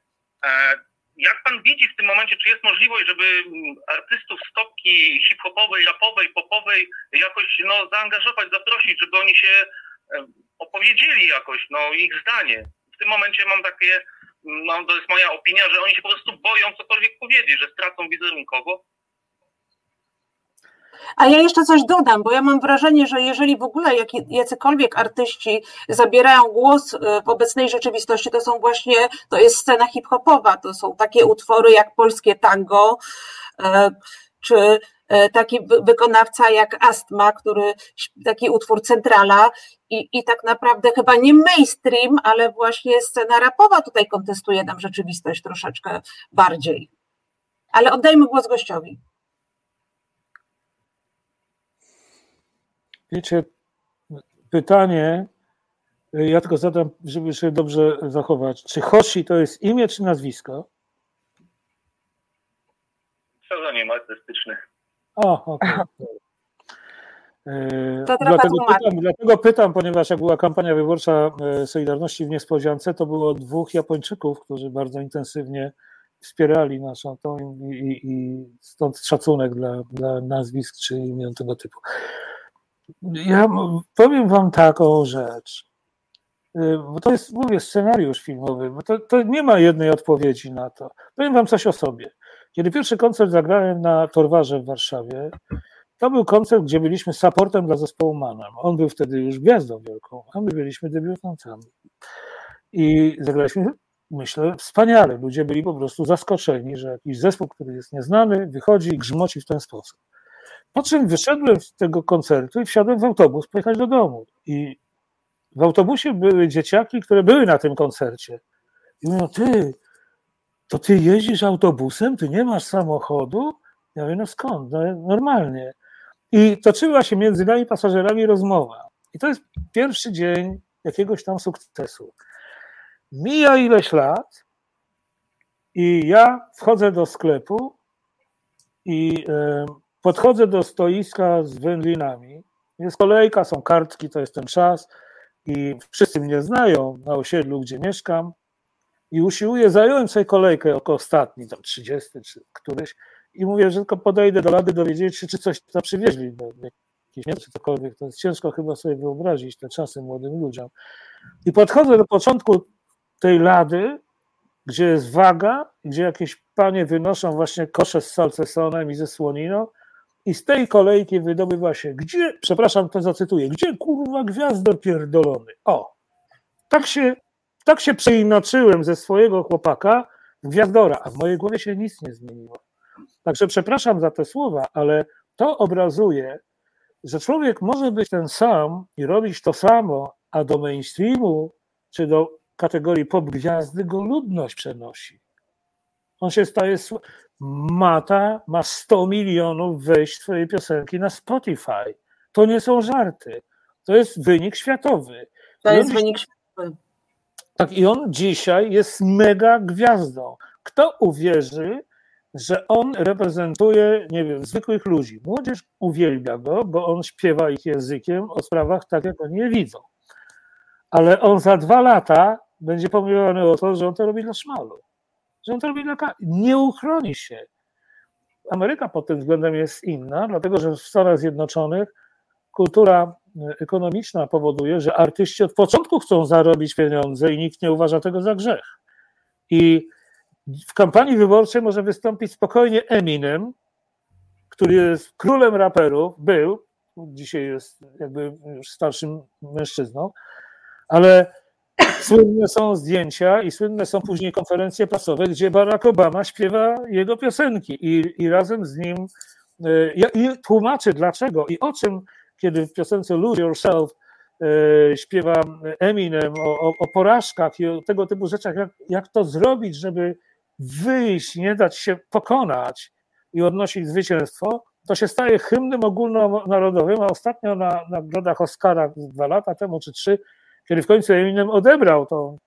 e, jak pan widzi w tym momencie, czy jest możliwość, żeby artystów stopki hip-hopowej, rapowej, popowej jakoś no, zaangażować, zaprosić, żeby oni się opowiedzieli jakoś, no ich zdanie. W tym momencie mam takie no, to jest moja opinia, że oni się po prostu boją cokolwiek powiedzieć, że stracą wizerunkowo. A ja jeszcze coś dodam, bo ja mam wrażenie, że jeżeli w ogóle jak, jacykolwiek artyści zabierają głos y, w obecnej rzeczywistości, to są właśnie, to jest scena hip-hopowa, to są takie utwory jak polskie tango, y, czy E, taki wykonawca jak Astma, który taki utwór Centrala i, i tak naprawdę chyba nie mainstream, ale właśnie scena rapowa tutaj kontestuje nam rzeczywistość troszeczkę bardziej. Ale oddajmy głos gościowi. Wiecie, pytanie, ja tylko zadam, żeby się dobrze zachować. Czy Hoshi to jest imię czy nazwisko? Pseudonim artystyczny. O, okay. E, dlatego pytam, dlatego pytam, ponieważ jak była kampania wyborcza e, Solidarności w Niespodziance, to było dwóch Japończyków, którzy bardzo intensywnie wspierali naszą tą i, i, i stąd szacunek dla, dla nazwisk czy imion tego typu. Ja powiem wam taką rzecz, e, bo to jest, mówię, scenariusz filmowy, bo to, to nie ma jednej odpowiedzi na to. Powiem wam coś o sobie. Kiedy pierwszy koncert zagrałem na Torwarze w Warszawie, to był koncert, gdzie byliśmy supportem dla zespołu Manam. On był wtedy już gwiazdą wielką, a my byliśmy debiutantami. I zagraliśmy, myślę, wspaniale. Ludzie byli po prostu zaskoczeni, że jakiś zespół, który jest nieznany, wychodzi i grzmoci w ten sposób. Po czym wyszedłem z tego koncertu i wsiadłem w autobus pojechać do domu. I w autobusie były dzieciaki, które były na tym koncercie. I mówią, ty, to ty jeździsz autobusem, ty nie masz samochodu? Ja mówię, no skąd? No, normalnie. I toczyła się między nami pasażerami rozmowa. I to jest pierwszy dzień jakiegoś tam sukcesu. Mija ileś lat i ja wchodzę do sklepu i e, podchodzę do stoiska z wędlinami. Jest kolejka, są kartki, to jest ten czas i wszyscy mnie znają na osiedlu, gdzie mieszkam i usiłuję zająć sobie kolejkę jako ostatni, tam 30 czy któryś i mówię, że tylko podejdę do lady dowiedzieć się, czy coś tam przywieźli do jakiejś nie, czy cokolwiek. To jest ciężko chyba sobie wyobrazić te czasy młodym ludziom. I podchodzę do początku tej lady, gdzie jest waga, gdzie jakieś panie wynoszą właśnie kosze z salcesonem i ze słoniną i z tej kolejki wydobywa się, gdzie, przepraszam, to zacytuję, gdzie kurwa gwiazdor pierdolony? O, tak się, tak się przeinaczyłem ze swojego chłopaka gwiazdora, a w mojej głowie się nic nie zmieniło. Także przepraszam za te słowa, ale to obrazuje, że człowiek może być ten sam i robić to samo, a do mainstreamu czy do kategorii pop gwiazdy go ludność przenosi. On się staje. Mata ma 100 milionów wejść swojej piosenki na Spotify. To nie są żarty. To jest wynik światowy. To jest on, wynik światowy. Tak, i on dzisiaj jest mega gwiazdą. Kto uwierzy, że on reprezentuje, nie wiem, zwykłych ludzi. Młodzież uwielbia go, bo on śpiewa ich językiem o sprawach tak, jak oni je widzą. Ale on za dwa lata będzie pomijany o to, że on to robi dla szmalu. Że on to robi dla... Nie uchroni się. Ameryka pod tym względem jest inna, dlatego że w Stanach Zjednoczonych kultura ekonomiczna powoduje, że artyści od początku chcą zarobić pieniądze i nikt nie uważa tego za grzech. I w kampanii wyborczej może wystąpić spokojnie Eminem, który jest królem raperów, był, dzisiaj jest jakby już starszym mężczyzną, ale słynne są zdjęcia i słynne są później konferencje prasowe, gdzie Barack Obama śpiewa jego piosenki i, i razem z nim e, i tłumaczy dlaczego i o czym, kiedy w piosence Lose Yourself e, śpiewa Eminem o, o, o porażkach i o tego typu rzeczach, jak, jak to zrobić, żeby wyjść, nie dać się pokonać i odnosić zwycięstwo, to się staje hymnem ogólnonarodowym, a ostatnio na nagrodach Oscara dwa lata temu czy trzy, kiedy w końcu Eminem odebrał to,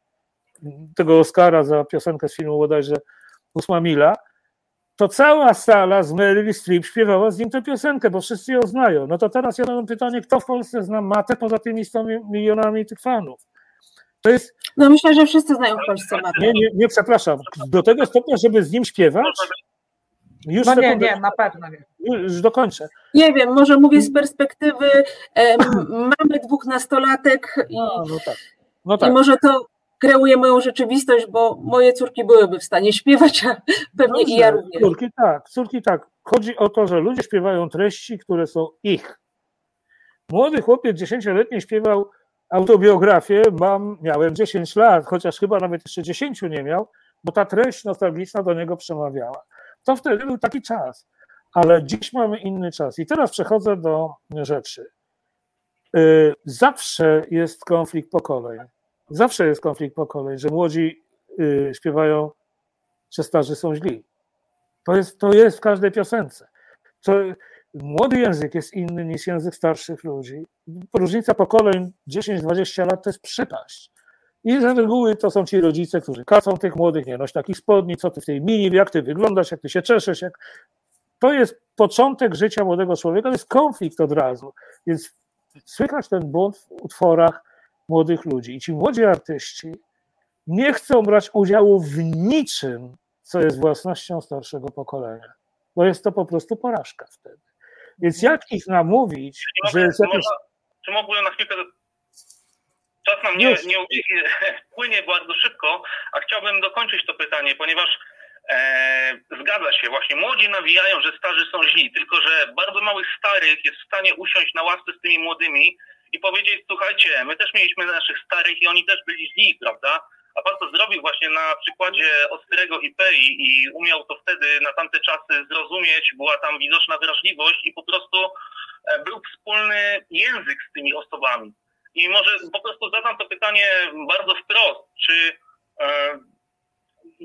tego Oscara za piosenkę z filmu bodajże Ósma Mila, to cała sala z Meryl Streep śpiewała z nim tę piosenkę, bo wszyscy ją znają. No to teraz ja mam pytanie, kto w Polsce zna Matę poza tymi 100 milionami tych fanów? To jest... No myślę, że wszyscy znają w Polsce Matę. Nie, nie, nie, przepraszam. Do tego stopnia, żeby z nim śpiewać? Już no nie, nie, na pewno nie. Już dokończę. Nie wiem, może mówię z perspektywy mamy dwóch nastolatek i, no, no tak. No tak. i może to kreuje moją rzeczywistość, bo moje córki byłyby w stanie śpiewać, a pewnie Dobrze, i ja również. Córki tak, córki tak. Chodzi o to, że ludzie śpiewają treści, które są ich. Młody chłopiec dziesięcioletni śpiewał autobiografię, mam, miałem 10 lat, chociaż chyba nawet jeszcze 10 nie miał, bo ta treść nostalgiczna do niego przemawiała. To wtedy był taki czas, ale dziś mamy inny czas. I teraz przechodzę do rzeczy. Y, zawsze jest konflikt pokoleń. Zawsze jest konflikt pokoleń, że młodzi y, śpiewają, że starzy są źli. To jest, to jest w każdej piosence. To, młody język jest inny niż język starszych ludzi. Różnica pokoleń 10-20 lat to jest przepaść. I z reguły to są ci rodzice, którzy kacą tych młodych, nie noś takich spodni, co ty w tej mini, jak ty wyglądasz, jak ty się czeszesz, jak... To jest początek życia młodego człowieka, to jest konflikt od razu. Więc słychać ten błąd w utworach młodych ludzi. I ci młodzi artyści nie chcą brać udziału w niczym, co jest własnością starszego pokolenia, bo jest to po prostu porażka wtedy. Więc jak ich namówić, że jest jakieś... Czy mogłem na chwilkę Czas nam nie, nie płynie bardzo szybko, a chciałbym dokończyć to pytanie, ponieważ e, zgadza się, właśnie młodzi nawijają, że starzy są źli, tylko że bardzo małych starych jest w stanie usiąść na ławce z tymi młodymi i powiedzieć, słuchajcie, my też mieliśmy naszych starych i oni też byli źli, prawda? A pan to zrobił właśnie na przykładzie Ostrego IPI i umiał to wtedy na tamte czasy zrozumieć, była tam widoczna wrażliwość i po prostu e, był wspólny język z tymi osobami. I może po prostu zadam to pytanie bardzo wprost, czy e,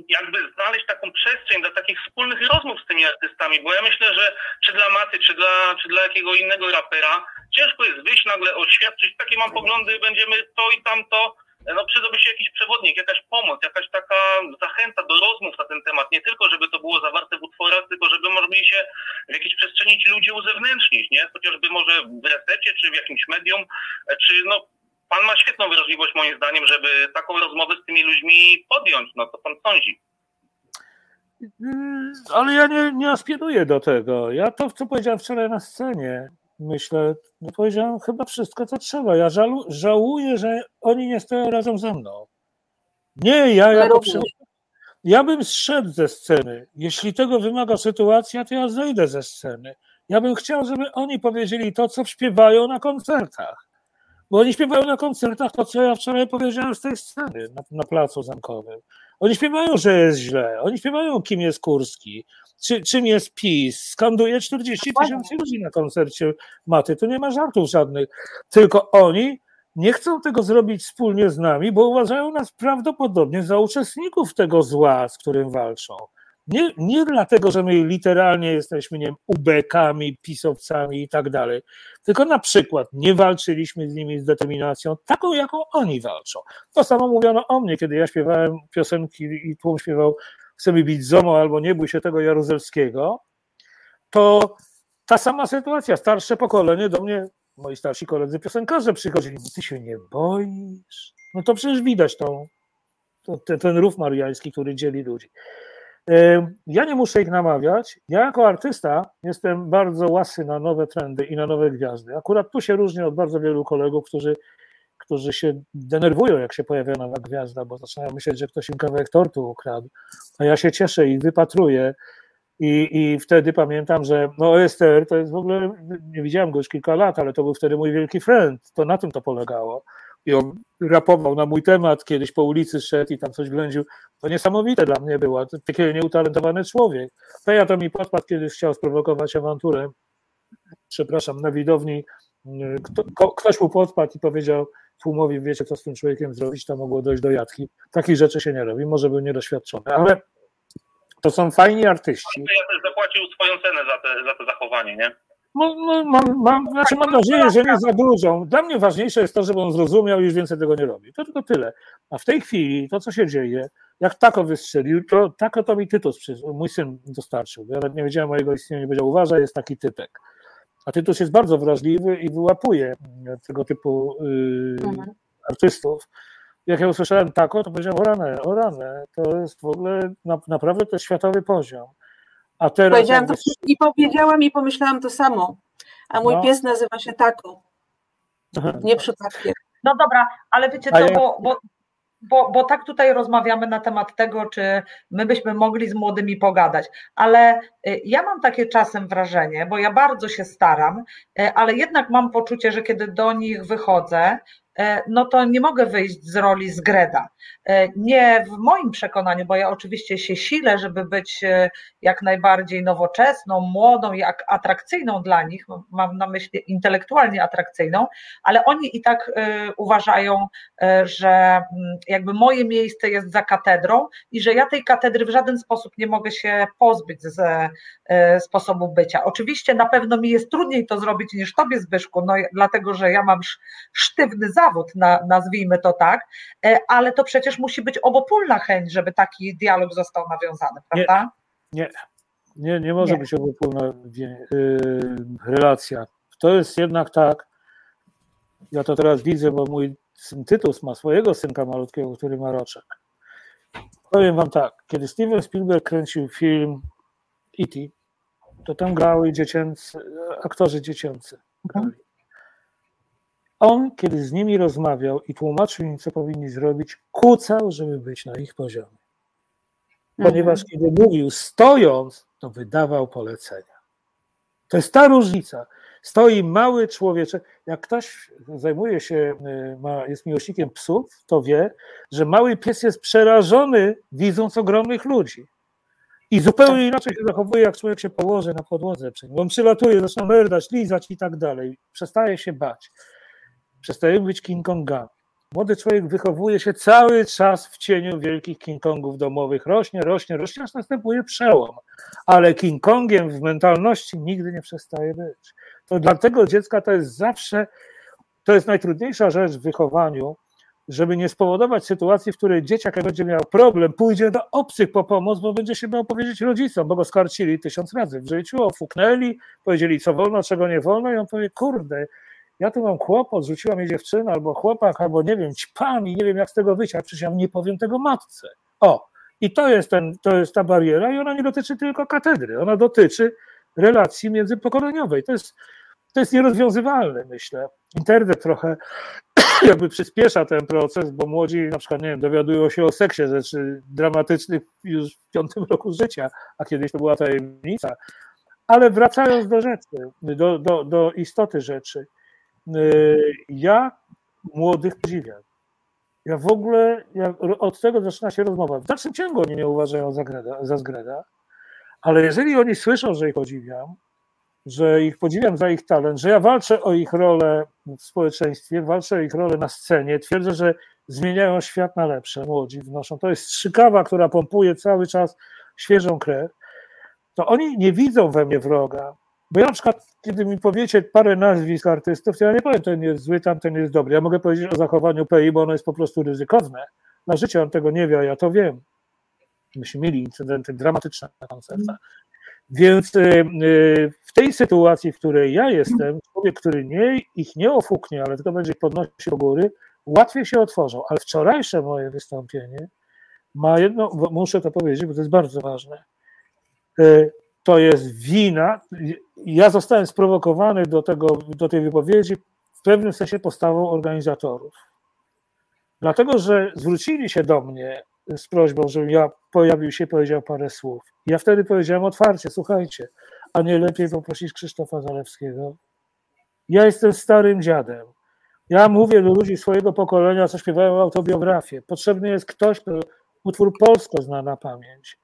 jakby znaleźć taką przestrzeń dla takich wspólnych rozmów z tymi artystami, bo ja myślę, że czy dla Maty, czy dla, czy dla jakiego innego rapera, ciężko jest wyjść nagle, oświadczyć, takie mam poglądy, będziemy to i tamto, no przydałby się jakiś przewodnik, jakaś pomoc, jakaś taka zachęta do rozmów na ten temat. Nie tylko, żeby to było zawarte w utworach, tylko żeby mogli się w jakiejś przestrzeni ci ludzie uzewnętrznić, nie? Chociażby może w resecie, czy w jakimś medium, czy no pan ma świetną wrażliwość moim zdaniem, żeby taką rozmowę z tymi ludźmi podjąć. No co pan sądzi? Mm, ale ja nie, nie aspiruję do tego. Ja to, co powiedziałem wczoraj na scenie, myślę, no powiedziałem chyba wszystko, co trzeba. Ja żalu, żałuję, że oni nie stoją razem ze mną. Nie, ja jako ja bym zszedł ze sceny. Jeśli tego wymaga sytuacja, to ja zejdę ze sceny. Ja bym chciał, żeby oni powiedzieli to, co śpiewają na koncertach. Bo oni śpiewają na koncertach to, co ja wczoraj powiedziałem z tej sceny na, na placu zamkowym. Oni śpiewają, że jest źle. Oni śpiewają, kim jest Kurski, czy, czym jest PiS. Skanduje 40 tysięcy ludzi na koncercie Maty. To nie ma żartów żadnych. Tylko oni nie chcą tego zrobić wspólnie z nami, bo uważają nas prawdopodobnie za uczestników tego zła, z którym walczą. Nie, nie dlatego, że my literalnie jesteśmy nie wiem, ubekami, pisowcami i tak dalej, tylko na przykład nie walczyliśmy z nimi z determinacją taką, jaką oni walczą. To samo mówiono o mnie, kiedy ja śpiewałem piosenki i tłum śpiewał Chcemy bić ZOMO albo Nie bój się tego Jaruzelskiego, to ta sama sytuacja, starsze pokolenie do mnie, moi starsi koledzy piosenkarze przychodzili, ty się nie boisz? No to przecież widać tą, to, ten, ten rów mariański, który dzieli ludzi. Ja nie muszę ich namawiać. Ja jako artysta jestem bardzo łasy na nowe trendy i na nowe gwiazdy. Akurat tu się różnię od bardzo wielu kolegów, którzy, którzy się denerwują, jak się pojawia nowa gwiazda, bo zaczynają myśleć, że ktoś im kawałek tortu ukradł. A ja się cieszę i wypatruję. I, I wtedy pamiętam, że no Ester to jest w ogóle, nie widziałem go już kilka lat, ale to był wtedy mój wielki friend. To na tym to polegało i on rapował na mój temat, kiedyś po ulicy szedł i tam coś ględził. To niesamowite dla mnie było, to piekielnie utalentowany człowiek. Peja to mi podpadł, kiedyś chciał sprowokować awanturę, przepraszam, na widowni, Kto, ktoś mu podpadł i powiedział tłumowi, wiecie co z tym człowiekiem zrobić, to mogło dojść do jatki. Takich rzeczy się nie robi, może był niedoświadczony, ale to są fajni artyści. Ja też zapłacił swoją cenę za te, za to zachowanie, nie? No, no, mam, mam, znaczy mam nadzieję, że nie za dużą. Dla mnie ważniejsze jest to, żeby on zrozumiał i już więcej tego nie robi. To tylko tyle. A w tej chwili to, co się dzieje, jak tako wystrzelił, to tako to mi Tytus, mój syn dostarczył. Ja nie wiedziałem o jego istnieniu, nie powiedział, uważaj, jest taki typek. A Tytus jest bardzo wrażliwy i wyłapuje tego typu yy, artystów. Jak ja usłyszałem tako, to powiedziałem, o ranę, o ranę, to jest w ogóle, na, naprawdę to jest światowy poziom. A teraz Powiedziałam to i powiedziałam i pomyślałam to samo. A mój no. pies nazywa się Tako. Nie przypadkiem. No dobra, ale wiecie co, bo, bo, bo, bo tak tutaj rozmawiamy na temat tego, czy my byśmy mogli z młodymi pogadać, ale y, ja mam takie czasem wrażenie, bo ja bardzo się staram, y, ale jednak mam poczucie, że kiedy do nich wychodzę, no to nie mogę wyjść z roli z Greda. E, nie w moim przekonaniu, bo ja oczywiście się silę, żeby być e, jak najbardziej nowoczesną, młodą i atrakcyjną dla nich, mam na myśli intelektualnie atrakcyjną, ale oni i tak uważają, że mm, jakby moje miejsce jest za katedrą i że ja tej katedry w żaden sposób nie mogę się pozbyć ze sposobu bycia. Oczywiście na pewno mi jest trudniej to zrobić niż tobie, Zbyszku, no dlatego, że ja mam sztywny zawód, na, nazwijmy to tak, e, ale to przecież musi być obopólna chęć, żeby taki dialog został nawiązany, prawda? Nie, nie, nie, nie może nie. być obopólna yy, relacja. To jest jednak tak, ja to teraz widzę, bo mój syn Tytus ma swojego synka malutkiego, który ma roczek. Powiem wam tak, kiedy Steven Spielberg kręcił film E.T., to tam grały dziecięcy, aktorzy dziecięcy. Mhm. On, kiedy z nimi rozmawiał i tłumaczył im, co powinni zrobić, kucał, żeby być na ich poziomie. Ponieważ mhm. kiedy mówił stojąc, to wydawał polecenia. To jest ta różnica. Stoi mały człowieczek. Jak ktoś zajmuje się, y, ma, jest miłośnikiem psów, to wie, że mały pies jest przerażony, widząc ogromnych ludzi. I zupełnie inaczej się zachowuje, jak człowiek się położy na podłodze. On przylatuje, zaczyna merdać, lizać i tak dalej. Przestaje się bać przestajemy być King Kongami. Młody człowiek wychowuje się cały czas w cieniu wielkich King Kongów domowych. Rośnie, rośnie, rośnie, aż następuje przełom. Ale King Kongiem w mentalności nigdy nie przestaje być. To dlatego dziecka to jest zawsze, to jest najtrudniejsza rzecz w wychowaniu, żeby nie spowodować sytuacji, w której dzieciak, jak będzie miał problem, pójdzie do obcych po pomoc, bo będzie się miał powiedzieć rodzicom, bo go skarcili tysiąc razy w życiu, ofuknęli, powiedzieli co wolno, czego nie wolno i on powie, kurde, ja tu mam kłopot, rzuciła mnie dziewczyna albo chłopak, albo nie wiem, ćpam i nie wiem jak z tego wyjść, a przecież ja nie powiem tego matce. O, i to jest, ten, to jest ta bariera i ona nie dotyczy tylko katedry, ona dotyczy relacji międzypokoleniowej. To jest, to jest nierozwiązywalne, myślę. Internet trochę jakby przyspiesza ten proces, bo młodzi na przykład, nie wiem, dowiadują się o seksie rzeczy dramatycznych już w piątym roku życia, a kiedyś to była tajemnica. Ale wracając do rzeczy, do, do, do istoty rzeczy, ja młodych podziwiam. Ja w ogóle, ja, od tego zaczyna się rozmowa. W dalszym ciągu oni nie uważają za, greda, za zgreda, ale jeżeli oni słyszą, że ich podziwiam, że ich podziwiam za ich talent, że ja walczę o ich rolę w społeczeństwie, walczę o ich rolę na scenie, twierdzę, że zmieniają świat na lepsze, młodzi wnoszą. To jest strzykawa, która pompuje cały czas świeżą krew, to oni nie widzą we mnie wroga. Bo ja na przykład, kiedy mi powiecie parę nazwisk artystów, to ja nie powiem, ten jest zły, tamten jest dobry. Ja mogę powiedzieć o zachowaniu PI, bo ono jest po prostu ryzykowne. Na życie on tego nie wie, a ja to wiem. Myśmy mieli incydenty dramatyczne na koncertach. Więc y, y, w tej sytuacji, w której ja jestem, człowiek, który nie, ich nie ofuknie, ale tylko będzie podnosił do góry, łatwiej się otworzą. Ale wczorajsze moje wystąpienie ma jedno, muszę to powiedzieć, bo to jest bardzo ważne. To jest wina. Ja zostałem sprowokowany do, tego, do tej wypowiedzi w pewnym sensie postawą organizatorów. Dlatego, że zwrócili się do mnie z prośbą, żebym ja pojawił się, powiedział parę słów. Ja wtedy powiedziałem otwarcie, słuchajcie, a nie lepiej poprosić Krzysztofa Zalewskiego? Ja jestem starym dziadem. Ja mówię do ludzi swojego pokolenia, co śpiewają autobiografię. Potrzebny jest ktoś, kto utwór polsko zna na pamięć.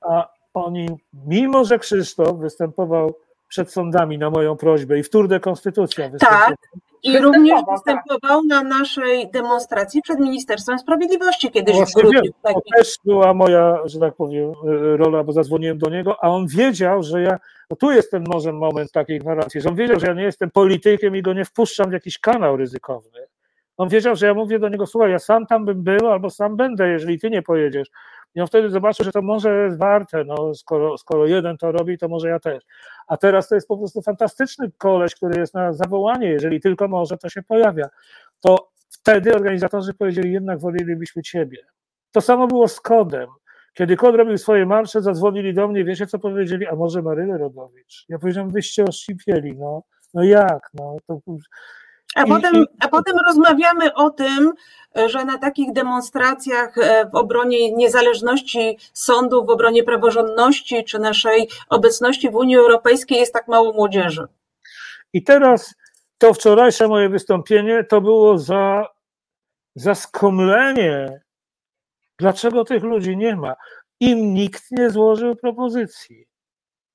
A oni, mimo że Krzysztof występował przed sądami na moją prośbę i wtórne konstytucja tak. I również tak. występował na naszej demonstracji przed Ministerstwem Sprawiedliwości kiedyś w grudniu. To też była moja, że tak powiem, rola, bo zadzwoniłem do niego, a on wiedział, że ja, no tu jest ten może moment takiej gwarancji, że on wiedział, że ja nie jestem politykiem i go nie wpuszczam w jakiś kanał ryzykowny. On wiedział, że ja mówię do niego, słuchaj, ja sam tam bym był, albo sam będę, jeżeli ty nie pojedziesz. I on wtedy zobaczył, że to może jest warte, no, skoro, skoro jeden to robi, to może ja też. A teraz to jest po prostu fantastyczny koleś, który jest na zawołanie, jeżeli tylko może, to się pojawia. To wtedy organizatorzy powiedzieli, jednak wolelibyśmy ciebie. To samo było z Kodem. Kiedy Kod robił swoje marsze, zadzwonili do mnie, wiecie co powiedzieli, a może Marylę Rodowicz? Ja powiedziałem, wyście oszcipieli, no, no jak, no, to a, potem, a potem rozmawiamy o tym, że na takich demonstracjach e, w obronie niezależności sądów, w obronie praworządności czy naszej obecności w Unii Europejskiej jest tak mało młodzieży. I teraz to wczorajsze moje wystąpienie to było za, za skomlenie. Dlaczego tych ludzi nie ma? Im nikt nie złożył propozycji.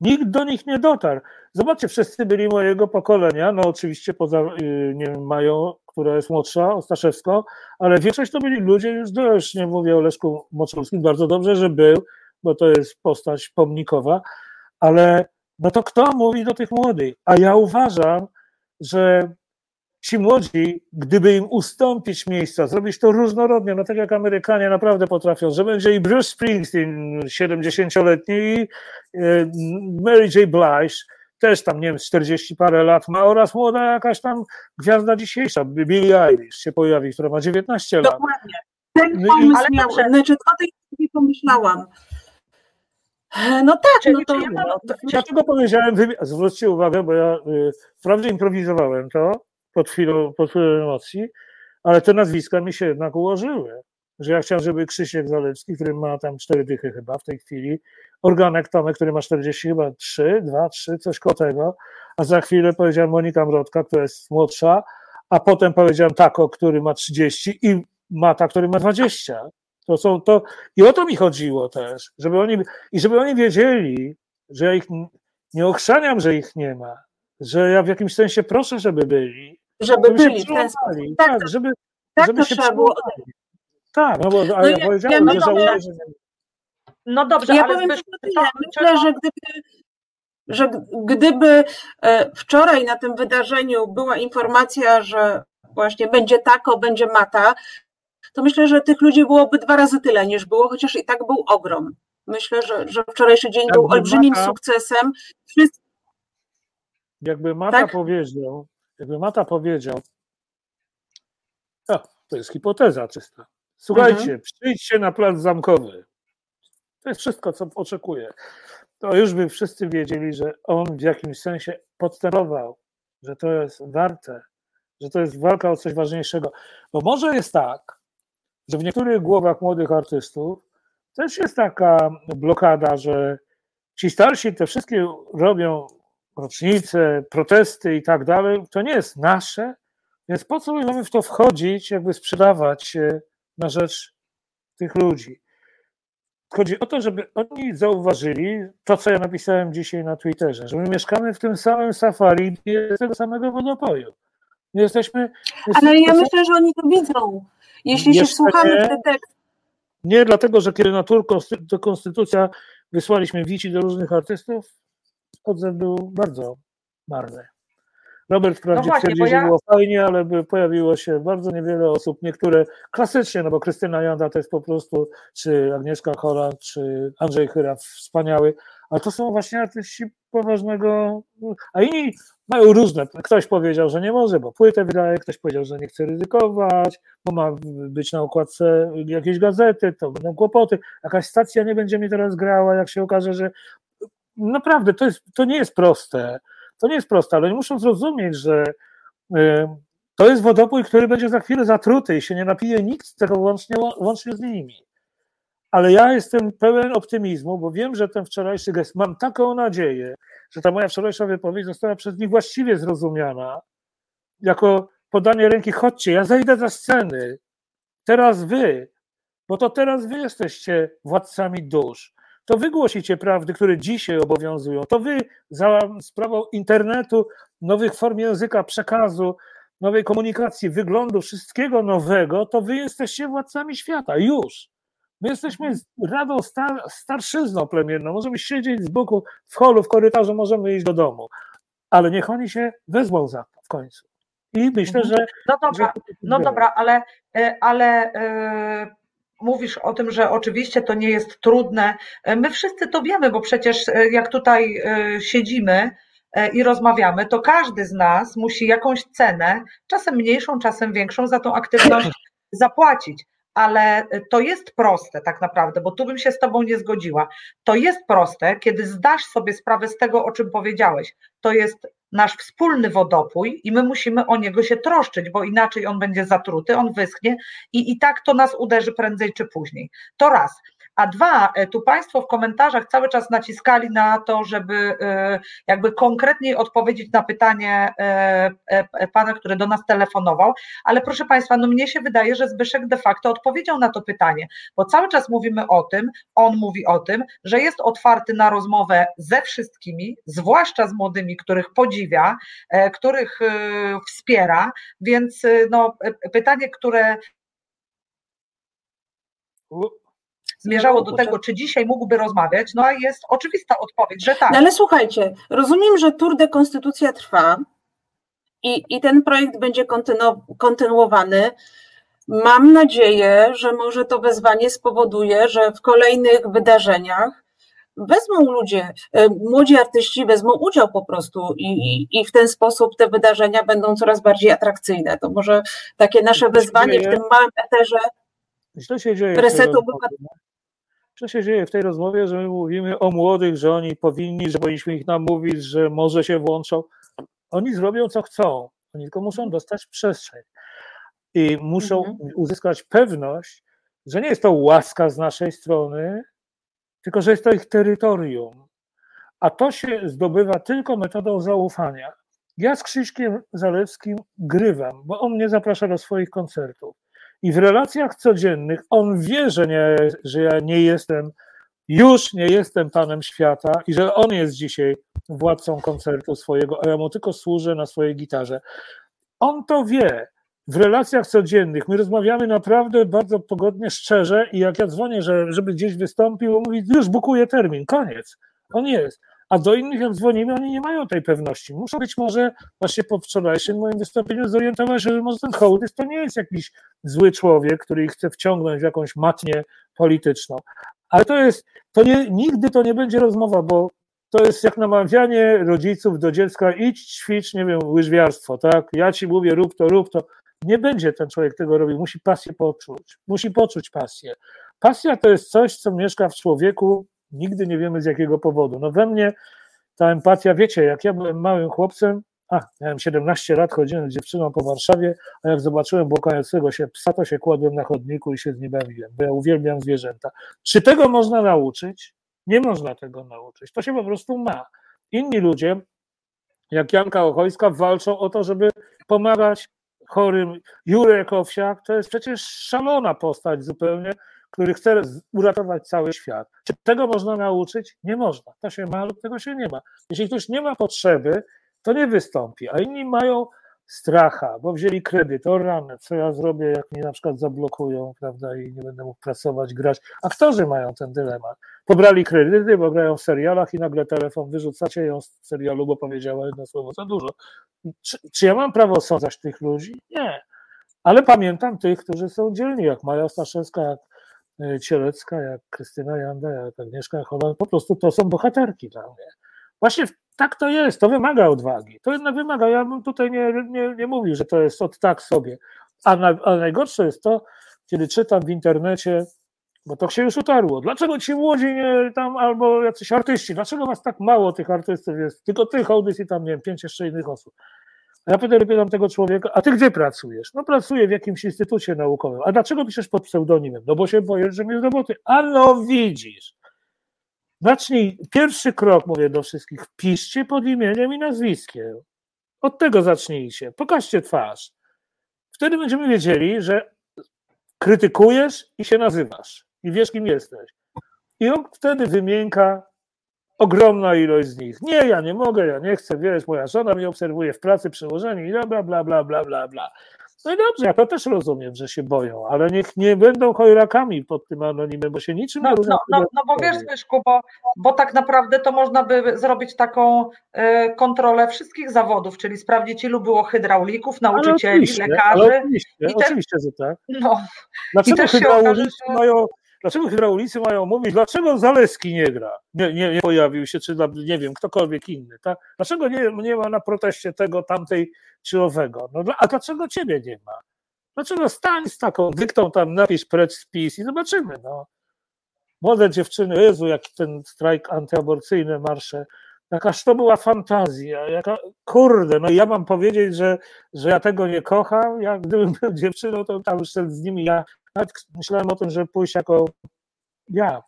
Nikt do nich nie dotarł. Zobaczcie, wszyscy byli mojego pokolenia, no oczywiście poza, y, nie wiem, Mają, która jest młodsza, Ostaszewsko, ale większość to byli ludzie już dość, nie mówię o Leszku Moczulskim, bardzo dobrze, że był, bo to jest postać pomnikowa, ale no to kto mówi do tych młodych? A ja uważam, że ci młodzi, gdyby im ustąpić miejsca, zrobić to różnorodnie, no tak jak Amerykanie naprawdę potrafią, że będzie i Bruce Springsteen 70-letni i e, Mary J. Blige, też tam, nie wiem, 40 parę lat ma oraz młoda jakaś tam gwiazda dzisiejsza, Billie Eilish się pojawi, która ma 19 lat. Dokładnie. Ten no pomysł ale miał, znaczy o tej chwili pomyślałam. No tak, no to... Ja tego powiedziałem, zwróćcie uwagę, bo ja y, wprawdzie improwizowałem to, pod chwilą, pod chwilą emocji, ale te nazwiska mi się jednak ułożyły. Że ja chciałem, żeby Krzysiek Zalewski, który ma tam cztery dychy chyba w tej chwili, Organek Tomek, który ma 40 chyba 3, 2, 3, coś koło tego, a za chwilę powiedziałem Monika Mrodka, która jest młodsza, a potem powiedziałem Tako, który ma 30 i Mata, który ma 20. To są to, i o to mi chodziło też, żeby oni, i żeby oni wiedzieli, że ja ich nie ochrzaniam, że ich nie ma, że ja w jakimś sensie proszę, żeby byli, żeby byli w ten sposób. Tak, tak, żeby, Tak, żeby to się trzeba było. Tak, no bo No ja ja- powiedziałem, ja że żałuję, że nie No dobrze, Ja ale powiem to- czy Myślę, że gdyby, że gdyby e, wczoraj na tym wydarzeniu była informacja, że właśnie będzie tako, będzie mata, to myślę, że tych ludzi byłoby dwa razy tyle niż było, chociaż i tak był ogrom. Myślę, że, że wczorajszy dzień był olbrzymim Mata- sukcesem. Wszyscy, Jakby Mata Tak? powiedział, jakby Mata powiedział, o, to jest hipoteza czysta. Słuchajcie, Mhm. przyjdźcie na plac zamkowy. To jest wszystko, co oczekuję. To już by wszyscy wiedzieli, że on w jakimś sensie podstępował, że to jest warte, że to jest walka o coś ważniejszego. Bo może jest tak, że w niektórych głowach młodych artystów też jest taka blokada, że ci starsi te wszystkie robią rocznice, protesty i tak dalej, to nie jest nasze, więc po co my mamy w to wchodzić, jakby sprzedawać się na rzecz tych ludzi? Chodzi o to, żeby oni zauważyli to, co ja napisałem dzisiaj na Twitterze, że my mieszkamy w tym samym safari z tego samego wodopoju. My jesteśmy. ale ja jesteśmy- myślę, że oni to widzą. Jeśli się Jeszcze wsłuchamy nie. w te teksty, Nie dlatego, że kiedy na tur konsty- to konstytucja wysłaliśmy wici do różnych artystów, odzew był bardzo marny. Robert wprawdzie No twierdzi, że było fajnie, ale by pojawiło się bardzo niewiele osób, niektóre klasycznie, no bo Krystyna Janda to jest po prostu, czy Agnieszka Holland, czy Andrzej Chyra wspaniały, ale to są właśnie artyści poważnego, a inni mają różne, ktoś powiedział, że nie może, bo płytę wydaje, ktoś powiedział, że nie chce ryzykować, bo ma być na okładce jakiejś gazety, to będą kłopoty, jakaś stacja nie będzie mi teraz grała, jak się okaże, że naprawdę to, jest, to nie jest proste, to nie jest proste, ale oni muszą zrozumieć, że y, to jest wodopój, który będzie za chwilę zatruty i się nie napije nikt tego łącznie, łącznie z nimi. Ale ja jestem pełen optymizmu, bo wiem, że ten wczorajszy gest, mam taką nadzieję, że ta moja wczorajsza wypowiedź została przez nich właściwie zrozumiana jako podanie ręki, chodźcie, ja zejdę za sceny, teraz wy, bo to teraz wy jesteście władcami dusz. To wy głosicie prawdy, które dzisiaj obowiązują. To wy za sprawą internetu, nowych form języka, przekazu, nowej komunikacji, wyglądu, wszystkiego nowego, to wy jesteście władcami świata. Już. My jesteśmy radą star, starszyzną plemienną. Możemy siedzieć z boku w holu, w korytarzu, możemy iść do domu. Ale niech oni się wezmą za to w końcu. I myślę, że. No dobra, że- no dobra, ale, e, ale e, mówisz o tym, że oczywiście to nie jest trudne. E, My wszyscy to wiemy, bo przecież e, jak tutaj e, siedzimy i rozmawiamy, to każdy z nas musi jakąś cenę, czasem mniejszą, czasem większą, za tą aktywność zapłacić. Ale to jest proste tak naprawdę, bo tu bym się z Tobą nie zgodziła. To jest proste, kiedy zdasz sobie sprawę z tego, o czym powiedziałeś. To jest nasz wspólny wodopój i my musimy o niego się troszczyć, bo inaczej on będzie zatruty, on wyschnie i i tak to nas uderzy prędzej czy później. To raz. A dwa, e, tu Państwo w komentarzach cały czas naciskali na to, żeby e, jakby konkretniej odpowiedzieć na pytanie e, pana, który do nas telefonował, ale proszę Państwa, no mnie się wydaje, że Zbyszek de facto odpowiedział na to pytanie, bo cały czas mówimy o tym, on mówi o tym, że jest otwarty na rozmowę ze wszystkimi, zwłaszcza z młodymi, których podziwia, których wspiera, więc no, pytanie, które zmierzało do tego, czy dzisiaj mógłby rozmawiać, no a jest oczywista odpowiedź, że tak. No ale słuchajcie, rozumiem, że Tour de Konstytucja trwa i, i ten projekt będzie kontynu, kontynuowany. Mam nadzieję, że może to wezwanie spowoduje, że w kolejnych wydarzeniach wezmą ludzie, e, młodzi artyści wezmą udział po prostu i, i, i w ten sposób te wydarzenia będą coraz bardziej atrakcyjne. To może takie nasze wezwanie w tym małym eterze Źle się dzieje. resetu obywatelskiego. Co się dzieje w tej rozmowie, że my mówimy o młodych, że oni powinni, że powinniśmy ich namówić, że może się włączą. Oni zrobią co chcą, oni tylko muszą dostać przestrzeń i muszą Mhm. uzyskać pewność, że nie jest to łaska z naszej strony, tylko że jest to ich terytorium. A to się zdobywa tylko metodą zaufania. Ja z Krzyśkiem Zalewskim grywam, bo on mnie zaprasza do swoich koncertów. I w relacjach codziennych on wie, że, nie, że ja nie jestem, już nie jestem panem świata i że on jest dzisiaj władcą koncertu swojego, a ja mu tylko służę na swojej gitarze. On to wie w relacjach codziennych my rozmawiamy naprawdę bardzo pogodnie, szczerze i jak ja dzwonię, że, żeby gdzieś wystąpił, on mówi, już bukuję termin, koniec, on jest. A do innych jak dzwonimy, oni nie mają tej pewności. Muszą być może właśnie po wczorajszym moim wystąpieniu zorientować że może ten hołdys to nie jest jakiś zły człowiek, który ich chce wciągnąć w jakąś matnię polityczną. Ale to jest, to nie, nigdy to nie będzie rozmowa, bo to jest jak namawianie rodziców do dziecka, idź, ćwicz, nie wiem, łyżwiarstwo, tak? Ja ci mówię, rób to, rób to. Nie będzie ten człowiek tego robił, musi pasję poczuć, musi poczuć pasję. Pasja to jest coś, co mieszka w człowieku, nigdy nie wiemy z jakiego powodu. No we mnie ta empatia, wiecie, jak ja byłem małym chłopcem, a, miałem 17 lat, chodziłem z dziewczyną po Warszawie, a jak zobaczyłem błokającego się psa, to się kładłem na chodniku i się z nim bawiłem, bo ja uwielbiam zwierzęta. Czy tego można nauczyć? Nie można tego nauczyć. To się po prostu ma. Inni ludzie, jak Janka Ochojska, walczą o to, żeby pomagać chorym. Jurek Owsiak to jest przecież szalona postać zupełnie, który chce uratować cały świat. Czy tego można nauczyć? Nie można. To się ma lub tego się nie ma. Jeśli ktoś nie ma potrzeby, to nie wystąpi, a inni mają stracha, bo wzięli kredyt, o rany, co ja zrobię, jak mnie na przykład zablokują, prawda, i nie będę mógł pracować, grać. Aktorzy mają ten dylemat. Pobrali kredyty, bo grają w serialach i nagle telefon, wyrzucacie ją z serialu, bo powiedziała jedno słowo za dużo. Czy, czy ja mam prawo osądzać tych ludzi? Nie. Ale pamiętam tych, którzy są dzielni, jak Maja Staszewska, jak Cielecka, jak Krystyna Janda, jak Agnieszka Chowa, po prostu to są bohaterki dla mnie. Właśnie tak to jest, to wymaga odwagi. To jednak wymaga, ja bym tutaj nie, nie, nie mówił, że to jest od tak sobie. A, na, a najgorsze jest to, kiedy czytam w internecie, bo to się już utarło. Dlaczego ci młodzi nie, tam albo jacyś artyści, dlaczego was tak mało tych artystów jest? Tylko tych audycji tam, nie wiem, pięć jeszcze innych osób. Ja pytam, pytam tego człowieka, a ty gdzie pracujesz? No pracuję w jakimś instytucie naukowym. A dlaczego piszesz pod pseudonimem? No bo się boję, że mnie z roboty. A no widzisz. Zacznij, pierwszy krok mówię do wszystkich, piszcie pod imieniem i nazwiskiem. Od tego zacznijcie. Pokażcie twarz. Wtedy będziemy wiedzieli, że krytykujesz i się nazywasz. I wiesz, kim jesteś. I on wtedy wymienka ogromna ilość z nich. Nie, ja nie mogę, ja nie chcę, wiesz, moja żona mnie obserwuje w pracy, przełożeni i bla, bla, bla, bla, bla, bla. No i dobrze, ja to też rozumiem, że się boją, ale niech nie będą chojrakami pod tym anonimem, bo się niczym no, nie. No, no, no bo wiesz, Zbyszku, bo, bo tak naprawdę to można by zrobić taką y, kontrolę wszystkich zawodów, czyli sprawdzić, ilu było hydraulików, nauczycieli, lekarzy. oczywiście, i te, oczywiście, że tak. No, Dlaczego hydraulicy że... mają Dlaczego hydraulicy mają mówić, dlaczego Zaleski nie gra? Nie, nie, nie pojawił się, czy nie wiem, ktokolwiek inny. Tak? Dlaczego nie, nie ma na proteście tego, tamtej czy owego? No, a dlaczego ciebie nie ma? Dlaczego stań z taką dyktą tam, napisz precz spis i zobaczymy. No. Młode dziewczyny, Jezu, jaki ten strajk antyaborcyjny, marsze. Jakaż to była fantazja, jaka, kurde, no ja mam powiedzieć, że, że ja tego nie kocham, ja gdybym był dziewczyną, to tam szedł z nimi, ja nawet myślałem o tym, żeby pójść jako ja.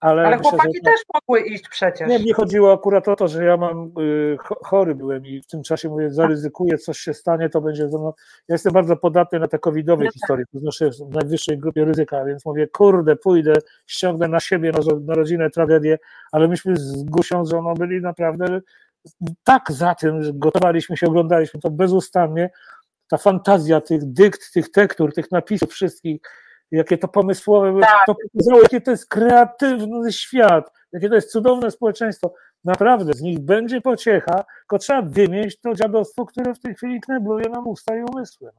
Ale, ale myślę, chłopaki że... też mogły iść przecież. Nie, mnie chodziło akurat o to, że ja mam y, chory byłem i w tym czasie mówię, zaryzykuję, coś się stanie, to będzie ze mną. Ja jestem bardzo podatny na te covidowe no historie, to znaczy w najwyższej grupie ryzyka, więc mówię, kurde, pójdę, ściągnę na siebie, na, na rodzinę tragedię, ale myśmy z Gusią, z żoną byli naprawdę tak za tym, że gotowaliśmy się, oglądaliśmy to bezustannie, ta fantazja tych dykt, tych tektur, tych napisów wszystkich, jakie to pomysłowe, tak. to pokazało, jakie to jest kreatywny świat, jakie to jest cudowne społeczeństwo. Naprawdę z nich będzie pociecha, tylko trzeba wymieść to dziadostwo, które w tej chwili knebluje nam usta i umysły.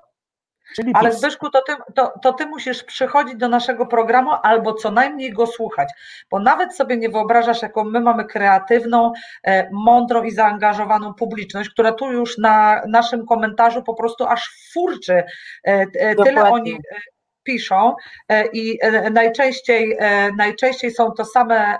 Czyli Ale Zbyszku, to ty, to, to ty musisz przychodzić do naszego programu albo co najmniej go słuchać, bo nawet sobie nie wyobrażasz, jaką my mamy kreatywną, e, mądrą i zaangażowaną publiczność, która tu już na naszym komentarzu po prostu aż furczy. E, e, tyle oni piszą i najczęściej, najczęściej są to same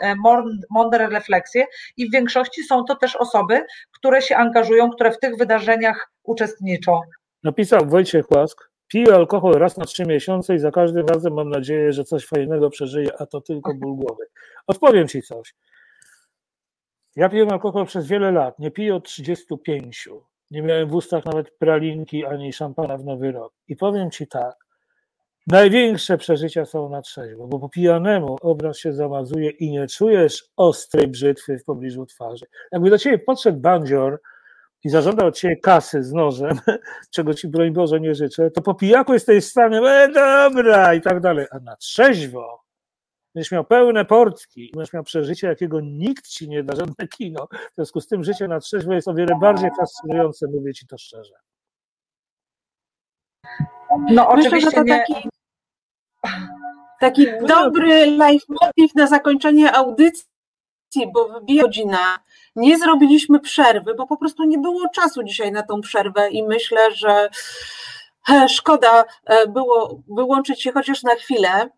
mądre refleksje i w większości są to też osoby, które się angażują, które w tych wydarzeniach uczestniczą. Napisał Wojciech Łask, Piję alkohol raz na trzy miesiące i za każdym razem mam nadzieję, że coś fajnego przeżyję, a to tylko ból głowy. Odpowiem ci coś. Ja piję alkohol przez wiele lat, nie piję od 35. Nie miałem w ustach nawet pralinki ani szampana w nowy rok. I powiem ci tak, największe przeżycia są na trzeźwo, bo po pijanemu obraz się zamazuje i nie czujesz ostrej brzytwy w pobliżu twarzy. Jakby do ciebie podszedł bandzior i zażąda od ciebie kasy z nożem, czego ci broń Boże nie życzę, to po pijaku jesteś w stanie, e, dobra i tak dalej, a na trzeźwo będziesz miał pełne portki, będziesz miał przeżycie, jakiego nikt ci nie da, żadne kino. W związku z tym życie na trzeźwo jest o wiele bardziej fascynujące, mówię ci to szczerze. No Myślę, oczywiście że to nie. taki, taki dobry leitmotiv na zakończenie audycji, bo wybija godzina. Nie zrobiliśmy przerwy, bo po prostu nie było czasu dzisiaj na tą przerwę i myślę, że e, szkoda e, było wyłączyć się chociaż na chwilę.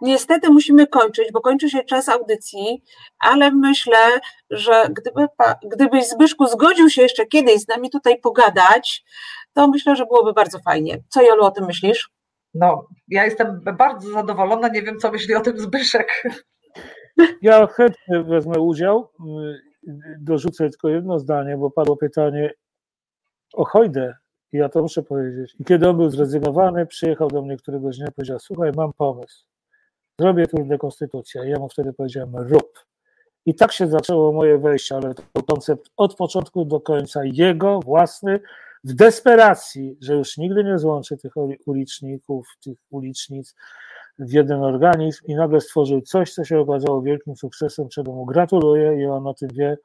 Niestety musimy kończyć, bo kończy się czas audycji, ale myślę, że gdyby, gdybyś Zbyszku zgodził się jeszcze kiedyś z nami tutaj pogadać, to myślę, że byłoby bardzo fajnie. Co Jolu o tym myślisz? No, ja jestem bardzo zadowolona, nie wiem co myśli o tym Zbyszek. Ja chętnie wezmę udział. Dorzucę tylko jedno zdanie, bo padło pytanie o Hojdę. Ja to muszę powiedzieć. I kiedy on był zrezygnowany, przyjechał do mnie któregoś dnia i powiedział: Słuchaj, mam pomysł. Zrobię tu dekonstytucję. I ja mu wtedy powiedziałem: Rób. I tak się zaczęło moje wejście, ale to był koncept od początku do końca, jego własny, w desperacji, że już nigdy nie złączy tych uli- uliczników, tych ulicznic w jeden organizm i nagle stworzył coś, co się okazało wielkim sukcesem, czego mu gratuluję i on o tym wie,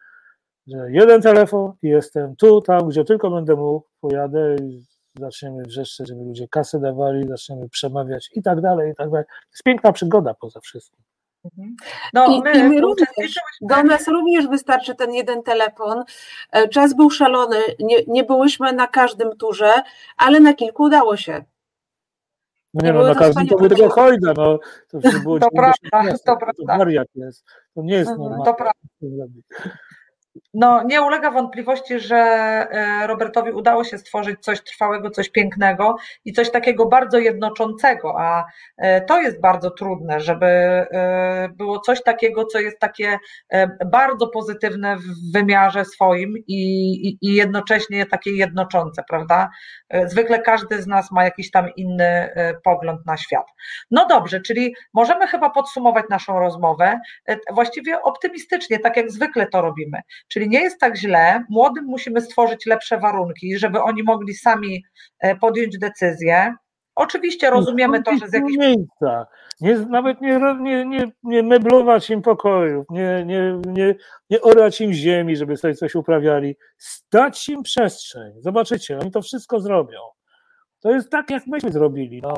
że jeden telefon i jestem tu, tam, gdzie tylko będę mógł, pojadę i zaczniemy wrzeszczeć, żeby ludzie kasę dawali, zaczniemy przemawiać i tak dalej, i tak dalej. To jest piękna przygoda poza wszystkim. No, I, my, i my również, do nas również wystarczy ten jeden telefon. E, Czas był szalony, nie, nie byłyśmy na każdym turze, ale na kilku udało się. No Nie nie no, na to każdym to by tylko Hojda, no. To, było To 90 prawda, to To prawda. wariat jest. To nie jest Mhm, normalne. to prawda. No, nie ulega wątpliwości, że e, Robertowi udało się stworzyć coś trwałego, coś pięknego i coś takiego bardzo jednoczącego, a e, to jest bardzo trudne, żeby e, było coś takiego, co jest takie bardzo pozytywne w wymiarze swoim i, i, i jednocześnie takie jednoczące, prawda? Zwykle każdy z nas ma jakiś tam inny pogląd na świat. No dobrze, czyli możemy chyba podsumować naszą rozmowę właściwie optymistycznie, tak jak zwykle to robimy. Czyli nie jest tak źle, młodym musimy stworzyć lepsze warunki, żeby oni mogli sami e, podjąć decyzję. Oczywiście rozumiemy to, że z jakichś miejsca. Nie, nawet nie, nie, nie, nie meblować im pokojów, nie, nie, nie, nie orać im ziemi, żeby sobie coś uprawiali. Stać im przestrzeń. Zobaczycie, oni to wszystko zrobią. To jest tak, jak myśmy zrobili. No.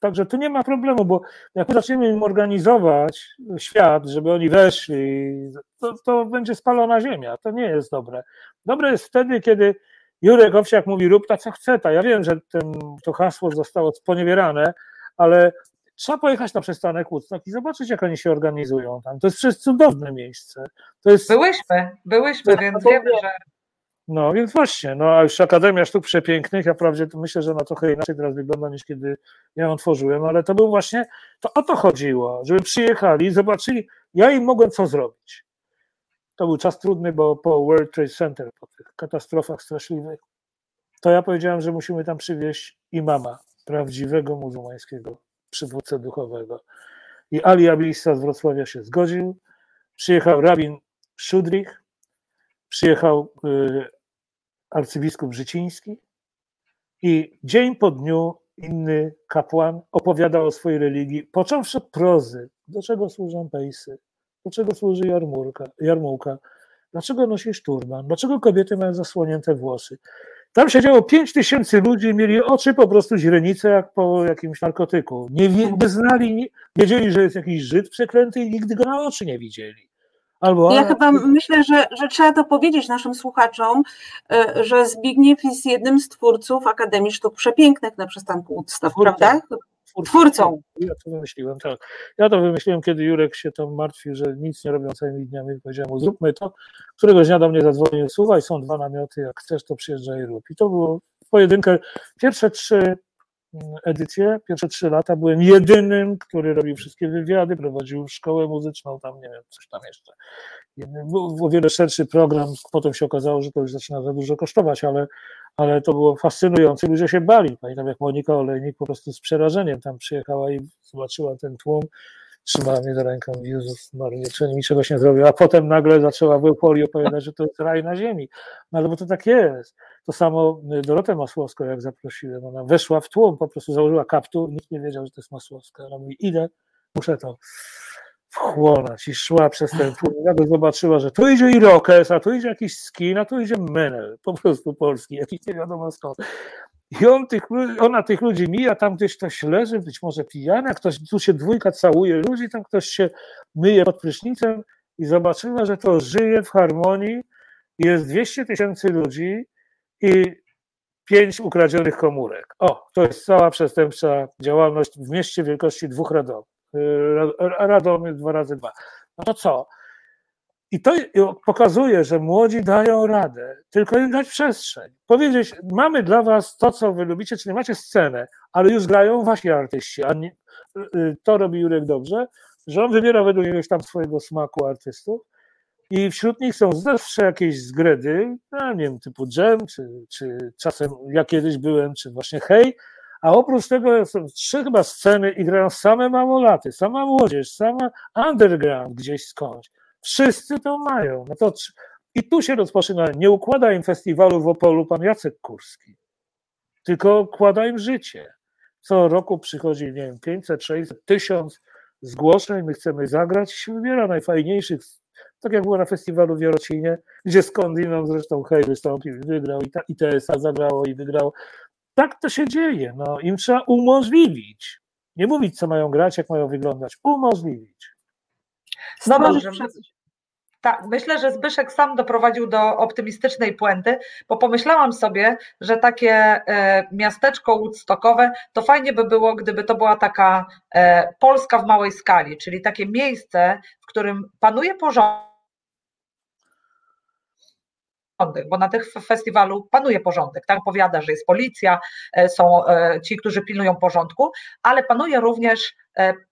Także tu nie ma problemu, bo jak my zaczniemy im organizować świat, żeby oni weszli, to, to będzie spalona ziemia. To nie jest dobre. Dobre jest wtedy, kiedy Jurek Owsiak mówi rób tak, co chce. ta. Ja wiem, że ten, to hasło zostało sponiewierane, ale trzeba pojechać na przystanek Woodstock i zobaczyć, jak oni się organizują tam. To jest przecież cudowne miejsce. To jest, byłyśmy, byłyśmy, więc wiemy, że no więc właśnie, no a już Akademia Sztuk Przepięknych, ja wprawdzie myślę, że ona trochę inaczej teraz wygląda niż kiedy ja ją tworzyłem, ale to był właśnie, to o to chodziło, żeby przyjechali, zobaczyli, ja im mogłem co zrobić. To był czas trudny, bo po World Trade Center, po tych katastrofach straszliwych, to ja powiedziałem, że musimy tam przywieźć imama, prawdziwego muzułmańskiego przywódcę duchowego. I Ali Abilisa z Wrocławia się zgodził, przyjechał rabin Szudrich, przyjechał y, arcybiskup Życiński i dzień po dniu inny kapłan opowiadał o swojej religii, począwszy od prozy, do czego służą pejsy, do czego służy jarmułka, jarmułka dlaczego nosisz turban, dlaczego kobiety mają zasłonięte włosy. Tam siedziało 5 tysięcy ludzi, mieli oczy po prostu źrenice jak po jakimś narkotyku. Nie, nie znali, nie, wiedzieli, że jest jakiś Żyd przeklęty i nigdy go na oczy nie widzieli. Albo Ja chyba myślę, że, że trzeba to powiedzieć naszym słuchaczom, e, że Zbigniew jest jednym z twórców Akademii Sztuk Przepięknych na przystanku Woodstock, prawda? Twórcą. Ja to wymyśliłem, tak. Ja to wymyśliłem, kiedy Jurek się tam martwił, że nic nie robią całymi dniami. Powiedziałem mu, zróbmy to. Któregoś dnia do mnie zadzwonił, słuchaj, są dwa namioty, jak chcesz, to przyjeżdżaj i rób. I to było pojedynkę. Pierwsze trzy edycje, pierwsze trzy lata byłem jedynym, który robił wszystkie wywiady, prowadził szkołę muzyczną, tam nie wiem, coś tam jeszcze. Był o wiele szerszy program, potem się okazało, że to już zaczyna za dużo kosztować, ale, ale to było fascynujące, ludzie się bali. Pamiętam, jak Monika Olejnik po prostu z przerażeniem tam przyjechała i zobaczyła ten tłum trzymała mnie za ręką, Jezus Maria, czy niczego się nie zrobił, a potem nagle zaczęła w euforii opowiadać, że to jest raj na ziemi. No ale bo to tak jest. To samo Dorotę Masłowską, jak zaprosiłem, ona weszła w tłum, po prostu założyła kaptur, nikt nie wiedział, że to jest Masłowska. Ona mówi, idę, muszę to wchłonąć i szła przez ten tłum. Nagle zobaczyła, że tu idzie Irokes, a tu idzie jakiś skin, a tu idzie Menel, po prostu polski, jakiś nie wiadomo skąd. I on tych, ona tych ludzi mija, tam gdzieś ktoś leży, być może pijany, ktoś, tu się dwójka całuje ludzi, tam ktoś się myje pod prysznicem i zobaczyła, że to żyje w harmonii, jest 200 tysięcy ludzi i pięć ukradzionych komórek. O, to jest cała przestępcza działalność w mieście wielkości dwóch Radom. Radomy dwa razy dwa. No to co? I to pokazuje, że młodzi dają radę, tylko im dać przestrzeń. Powiedzieć, mamy dla was to, co wy lubicie, czyli macie scenę, ale już grają wasi artyści, a nie, y, to robi Jurek dobrze, że on wybiera według jakiegoś tam swojego smaku artystów i wśród nich są zawsze jakieś zgredy, no nie wiem, typu Jam, czy, czy czasem ja kiedyś byłem, czy właśnie Hej, a oprócz tego są trzy chyba sceny i grają same małolaty, sama młodzież, sama underground gdzieś skądś. Wszyscy to mają. No to, I tu się rozpoczyna, nie układa im festiwalu w Opolu pan Jacek Kurski, tylko układa im życie. Co roku przychodzi, nie wiem, 500, 600, 1000 zgłoszeń, my chcemy zagrać i się wybiera najfajniejszych, tak jak było na festiwalu w Jarocinie, gdzie skądinąd zresztą Hej wystąpił i wygrał, i, ta, i TSA zagrało i wygrał. Tak to się dzieje. No, im trzeba umożliwić. Nie mówić, co mają grać, jak mają wyglądać. Umożliwić. No dobrze. Tak, myślę, że Zbyszek sam doprowadził do optymistycznej puenty, bo pomyślałam sobie, że takie e, miasteczko Woodstockowe to fajnie by było, gdyby to była taka e, Polska w małej skali, czyli takie miejsce, w którym panuje porządek bo na tych festiwalu panuje porządek. Tak powiada, że jest policja, e, są ci, którzy pilnują porządku, ale panuje również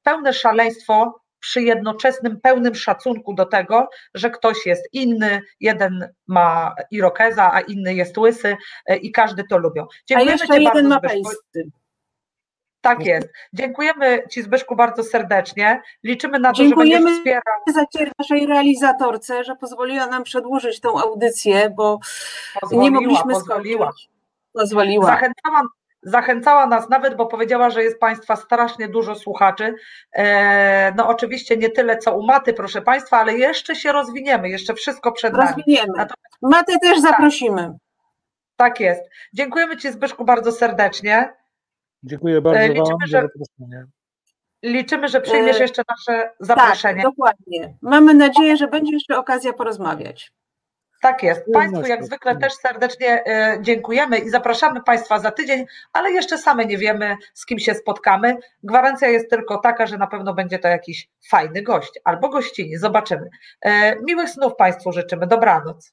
pełne szaleństwo przy jednoczesnym pełnym szacunku do tego, że ktoś jest inny, jeden ma irokeza, a inny jest łysy e, i każdy to lubią. Dziękujemy a jeszcze Ci jeden bardzo, ma pejsty. Tak jest. Dziękujemy Ci Zbyszku bardzo serdecznie. Liczymy na to, Dziękujemy że będziesz wspierał. za naszej realizatorce, że pozwoliła nam przedłużyć tą audycję, bo pozwoliła, nie mogliśmy pozwoliła. skończyć. Pozwoliła. Zachęcałam, zachęcała nas nawet, bo powiedziała, że jest Państwa strasznie dużo słuchaczy. E, no oczywiście nie tyle co u Maty, proszę Państwa, ale jeszcze się rozwiniemy, jeszcze wszystko przed nami. Rozwiniemy. Matę też tak. zaprosimy. Tak, tak jest. Dziękujemy Ci Zbyszku bardzo serdecznie. Dziękuję bardzo e, liczymy, Wam że, Liczymy, że przyjmiesz e, jeszcze nasze zaproszenie. Tak, dokładnie. Mamy nadzieję, że będzie jeszcze okazja porozmawiać. Tak jest. Państwu jak zwykle też serdecznie e, dziękujemy i zapraszamy Państwa za tydzień, ale jeszcze same nie wiemy, z kim się spotkamy. Gwarancja jest tylko taka, że na pewno będzie to jakiś fajny gość albo gościni. Zobaczymy. E, miłych snów Państwu życzymy. Dobranoc.